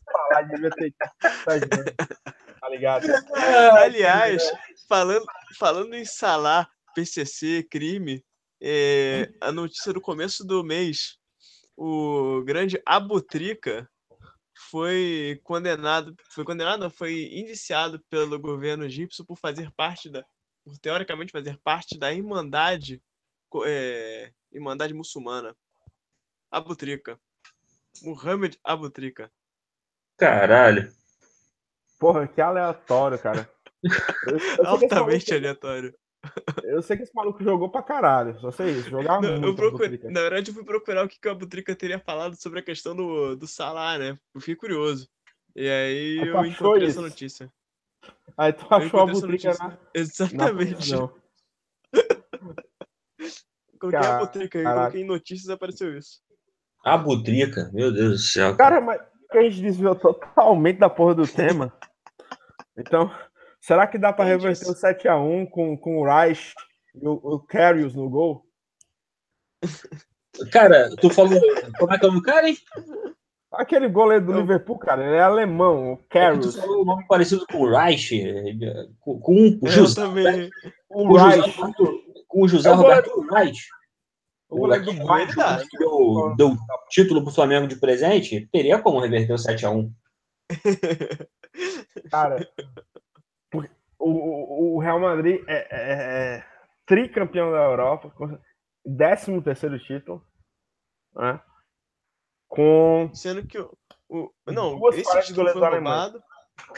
ter tá ligado? Aliás, falando, falando em salar PCC, crime, é, a notícia do começo do mês, o grande Abutrica foi condenado, foi condenado, foi indiciado pelo governo egípcio por fazer parte da, por teoricamente fazer parte da Irmandade, é, Irmandade Muçulmana. Abutrica. Muhammad Abutrica. Caralho. Porra, que aleatório, cara. Eu, eu Altamente aleatório. Eu sei que esse maluco jogou pra caralho, só sei isso. Jogava não, muito. Eu procurei, na verdade, eu fui procurar o que, que o Abutrica teria falado sobre a questão do, do Salah, né? Eu fiquei curioso. E aí, aí eu encontrei isso. essa notícia. Aí tu achou a Abutrica na... Exatamente. Na coloquei Car... a Abutrica aí, coloquei em notícias e apareceu isso. Abutrica? Meu Deus do céu. Cara, mas a gente desviou totalmente da porra do tema. Então, Será que dá para reverter o 7x1 com, com o Reich e o, o Carrius no gol? Cara, tu falou. Como é que é o cara, hein? Aquele goleiro do Eu... Liverpool, cara, ele é alemão, o Carrius. É tu falou um nome parecido com o Reich, com, com o José. Também. Com o José, com o José Roberto Reich. O goleiro do Bayern que deu, deu título pro Flamengo de presente, teria como reverter o 7x1. Cara, o, o Real Madrid é, é, é, é tricampeão da Europa, 13 terceiro título, né? Com sendo que o, o não, esse título foi roubado.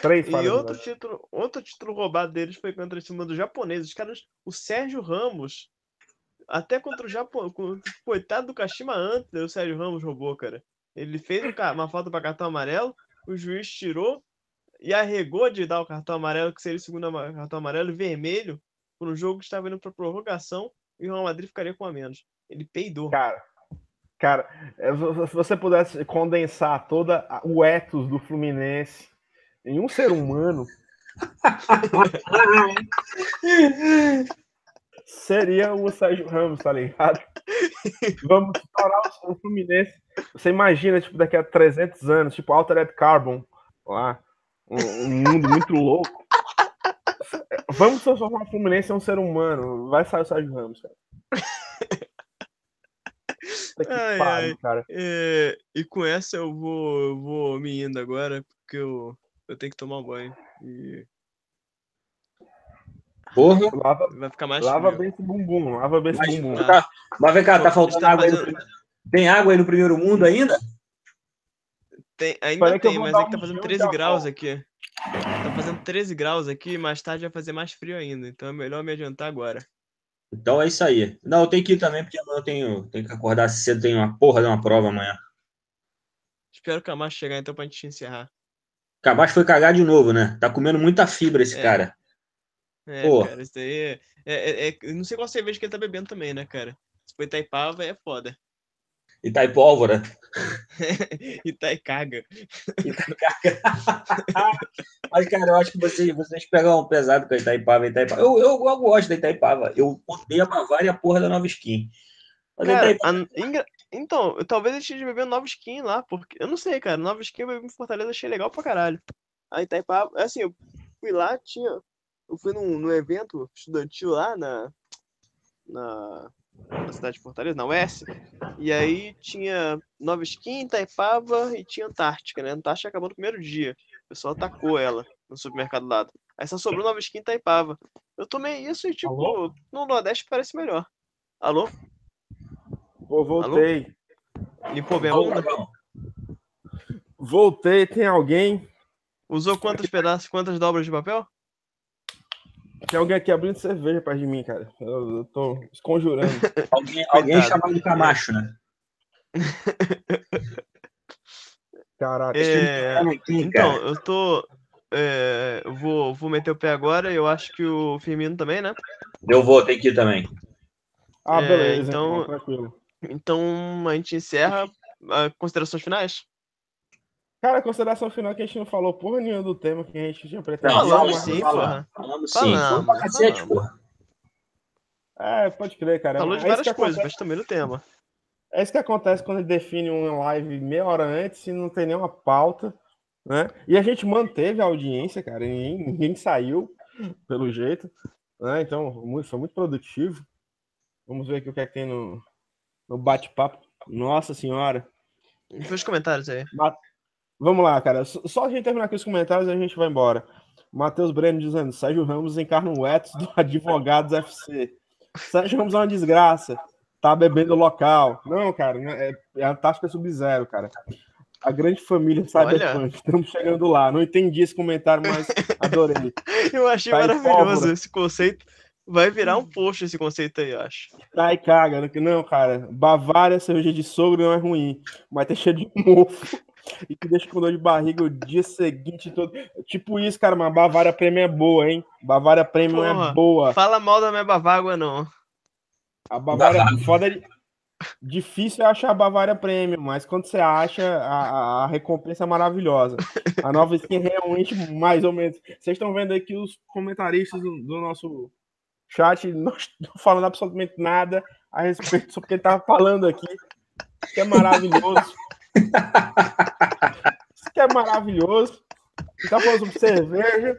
Três e outro título, outro título roubado deles foi contra cima do japonês. Os caras, o Sérgio Ramos, até contra o Japão, coitado do Kashima antes, o Sérgio Ramos roubou, cara. Ele fez uma falta para cartão amarelo, o juiz tirou, e arregou de dar o cartão amarelo, que seria o segundo cartão amarelo, vermelho, por um jogo que estava indo para prorrogação e o Real Madrid ficaria com a menos. Ele peidou. Cara, cara, é, se você pudesse condensar toda o ethos do Fluminense em um ser humano, seria o Sérgio Ramos, tá ligado? Vamos estourar o Fluminense. Você imagina, tipo, daqui a 300 anos, tipo, Altered Carbon lá, um, mundo muito louco. Vamos transformar o Fluminense em um ser humano. Vai sair o Sérgio Ramos, cara. Ai, ai. cara. É, e com essa eu vou, eu vou me indo agora, porque eu, eu tenho que tomar um banho. E... Porra. Lava, vai ficar mais lava bem esse bumbum, lava bem esse mas, bumbum. Tá, mas vem cá, tá faltando água fazendo... aí no... Tem água aí no primeiro mundo ainda? Tem, ainda Parece que tem, mas é que tá fazendo giro 13 já graus aqui. Tá fazendo 13 graus aqui, mais tarde vai fazer mais frio ainda. Então é melhor me adiantar agora. Então é isso aí. Não, eu tenho que ir também, porque amanhã eu tenho, tenho que acordar cedo, tenho uma porra de uma prova amanhã. Espero o Camacho chegar então pra gente encerrar. Camacho foi cagar de novo, né? Tá comendo muita fibra esse É. cara. É, Pô. cara, isso daí é, é, é- é- Não sei qual cerveja que ele tá bebendo também, né, cara? Se for Itaipava, é foda. E tá em pólvora. Itaicaga. Mas, cara, eu acho que vocês, vocês pegam um pesado com a Itaipava. e Itaipava. Eu, eu, eu gosto da Itaipava. Eu odeio a Bavária e a porra da nova skin. Mas Cara, Itaipava- a- engra- então, eu- talvez eu esteja bebendo nova skin lá, porque. Eu não sei, cara. Nova skin eu bebi em Fortaleza, achei legal pra caralho. A Itaipava, assim, eu fui lá, tinha. Eu fui num, num evento estudantil lá na. Na, na cidade de Fortaleza, na UES. E aí tinha Nova Skin, Itaipava e tinha Antártica, né? Antártica acabou no primeiro dia. O pessoal atacou ela no supermercado do lado. Aí só sobrou Nova Skin e Itaipava. Eu tomei isso e, tipo, Alô? no Nordeste parece melhor. Alô? Pô, voltei. Limpou bem a Ô, bunda? Gabão, Voltei, tem alguém? Usou quantos pedaços, quantas dobras de papel? Tem alguém aqui abrindo cerveja perto de mim, cara. Eu, eu tô esconjurando. Alguém, alguém chamado de Camacho, né? Caraca. É, Aqui, então, eu tô. é, eu vou, vou meter o pé agora. Eu acho que o Firmino também, né? Eu vou, tem que ir também. Ah, é, beleza. então- Então, tranquilo. Então a gente encerra. ah, considerações finais? Cara, a consideração final é que a gente não falou porra nenhuma do tema que a gente tinha pretendido. Não, Falamos sim, porra. Falamos sim. Falamos, pra cacete, porra. É, pode crer, cara. Falou de é várias coisas, acontece- mas também no tema. É isso que acontece quando ele define uma live meia hora antes e não tem nenhuma pauta, né? E a gente manteve a audiência, cara. Ninguém, ninguém saiu, pelo jeito. Né? Então, muito- foi muito produtivo. Vamos ver aqui o que é que tem no, no bate-papo. Nossa senhora. Os comentários aí. Vamos lá, cara. Só a gente terminar aqui os comentários e a gente vai embora. Matheus Breno dizendo: Sérgio Ramos encarna o Etos do Advogados FC. Sérgio Ramos é uma desgraça. Tá bebendo local. Não, cara, é, é Antártica Sub-Zero, cara. A grande família Cyberpunk. Estamos chegando lá. Não entendi esse comentário, mas adorei. Eu achei Tá maravilhoso esse conceito. Vai virar um post esse conceito aí, eu acho. Tá e caga. Não, cara. Bavária, cerveja de sogro não é ruim. Mas tá cheio de mofo. E que deixa com dor de barriga o dia seguinte todo. Tipo isso, cara. Mas Bavária Premium é boa, hein? Bavária Premium é Porra. boa. Fala mal da minha bavágua, não. A Bavária foda de... Difícil é achar a Bavária Premium, mas quando você acha, a, a- recompensa é maravilhosa. A nova skin é realmente mais ou menos. Vocês estão vendo aqui os comentaristas do, do nosso chat não estão falando absolutamente nada a respeito sobre o que ele tava falando aqui. Isso que é maravilhoso. Isso que é maravilhoso. Tá falando sobre cerveja.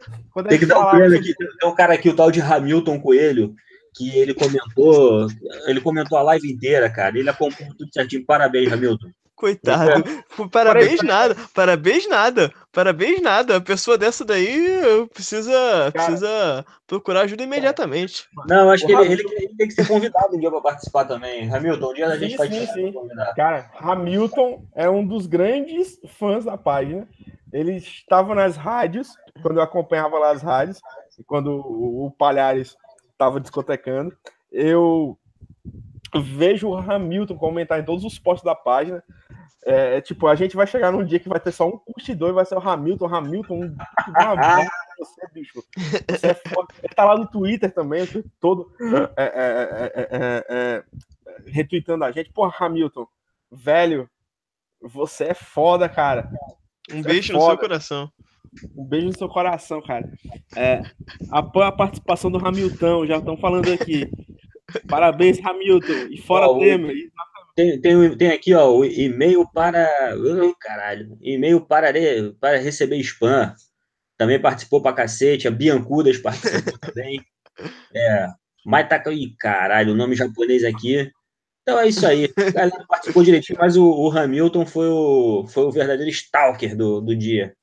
Tem que dar um prêmio aqui. Tem um cara aqui, o tal de Hamilton Coelho, que ele comentou, ele comentou a live inteira, cara. Ele acompanhou tudo certinho. Parabéns, Hamilton. Coitado. Parabéns nada. Parabéns nada. Parabéns nada. A pessoa dessa daí precisa, precisa procurar ajuda imediatamente. Não, eu acho que O ele, ele- ele tem que ser convidado um dia para participar também. Hamilton, um dia a gente Sim, vai sim, te sim. convidar. Cara, Hamilton é um dos grandes fãs da página. Ele estava nas rádios, quando eu acompanhava lá as rádios, e quando o, o Palhares estava discotecando. Eu vejo o Hamilton comentar em todos os posts da página. É, tipo, a gente vai chegar num dia que vai ter só um curtidor e vai ser o Hamilton. Hamilton, um você, bicho. Você é foda. Ele tá lá no Twitter também, todo é, é, é, é, é, é, retweetando a gente. Pô, Hamilton, velho, você é foda, cara. Um é beijo no seu coração. Um beijo no seu coração, cara. É, apoia a participação do Hamilton, já estão falando aqui. Parabéns, Hamilton. E fora Ó, o- Temer. Tem, tem, tem aqui, ó, o e-mail para. Ai, caralho. E-mail para, para receber spam. Também participou pra cacete. A Biancudas participou também. É. Mas tá. Ih, caralho, o nome japonês aqui. Então é isso aí. A galera participou direitinho, mas o, o Hamilton foi o, foi o verdadeiro stalker do, do dia.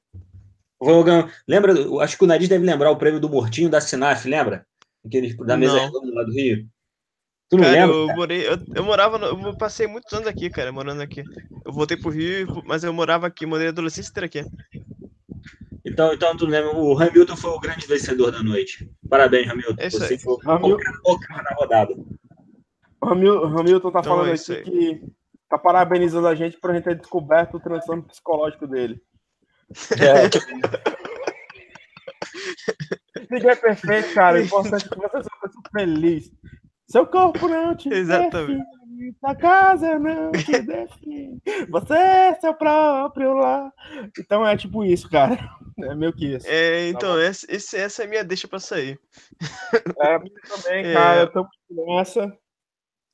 Lembra? Acho que o Nariz deve lembrar o prêmio do Mortinho da Sinaf, lembra? Aquele da mesa redonda lá do Rio. Tu não cara, lembra? eu cara? morei, eu, eu morava, no- eu passei muitos anos aqui, cara, morando aqui. Eu voltei pro Rio, mas eu morava aqui, morei a adolescência inteira aqui. Então, então tu lembra, o Hamilton foi o grande vencedor da noite. Parabéns, Hamilton. É isso Você aí. foi o Hamil- o cara na rodada. O Hamil- o Hamilton tá Então falando é aqui isso aí. que tá parabenizando a gente por a gente ter descoberto o transtorno psicológico dele. É, Ninguém é perfeito, cara. O importante é que você seja uma pessoa feliz. Seu corpo não te Exatamente. define, sua casa não te define. Você é seu próprio lar. Então é tipo isso, cara. É meio que isso. É, então, bom. essa, esse- essa é a minha deixa pra sair. É, a minha também, É. cara. Eu tô nessa.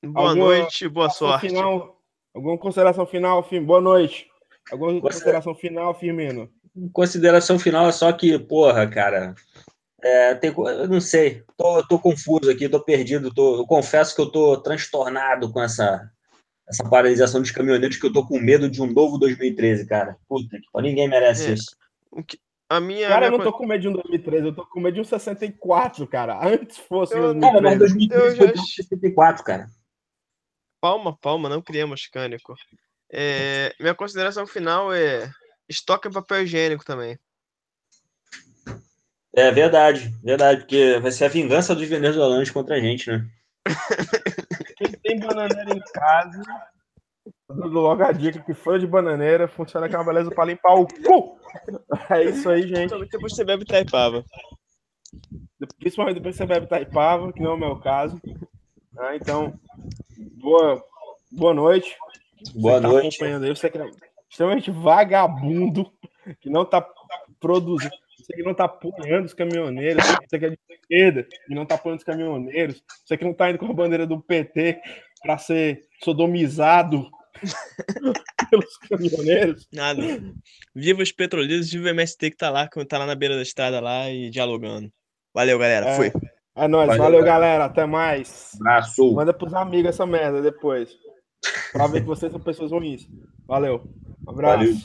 Boa Alguma noite, boa sorte. Final, alguma consideração final, Fim? Boa noite. Alguma consideração final, Firmino? consideração final é só que, porra, cara. É, tem, eu não sei, tô, tô confuso aqui, tô perdido, tô, eu confesso que eu tô transtornado com essa, essa paralisação dos caminhoneiros, que eu tô com medo de um novo 2013, cara. Puta que pariu, ninguém merece É. isso. O que- A minha. Cara, minha eu não tô com medo de um 2013, eu tô com medo de um 64, cara. Antes fosse Eu- um Cara, mas 2013. 2013 Eu foi já- tão 64, cara. Palma, palma, não criamos cânico. É, minha consideração final é estoque papel higiênico também. É verdade, verdade, porque vai ser a vingança dos venezuelanos contra a gente, né? Quem tem bananeira em casa, logo a dica que folha de bananeira funciona que é uma beleza pra limpar o cu. É isso aí, gente. Principalmente depois você bebe taipava. Principalmente depois você bebe Taipava, que não é o meu caso. Ah, então, boa, boa noite. Boa Você tá noite. acompanhando aí, você que é extremamente vagabundo, que não tá produzindo, você que não tá apoiando os caminhoneiros, você que é de esquerda e não tá apoiando os caminhoneiros, você que não tá indo com a bandeira do PT para ser sodomizado pelos caminhoneiros. Nada. Viva os petroleiros, viva o MST que tá lá, que tá lá na beira da estrada lá e dialogando. Valeu, galera. É. Fui. É nóis, Valeu, valeu, cara. galera, até mais. Abraço. Manda pros amigos essa merda depois. Pra ver que vocês são pessoas ruins. Valeu. Um abraço. Valeu.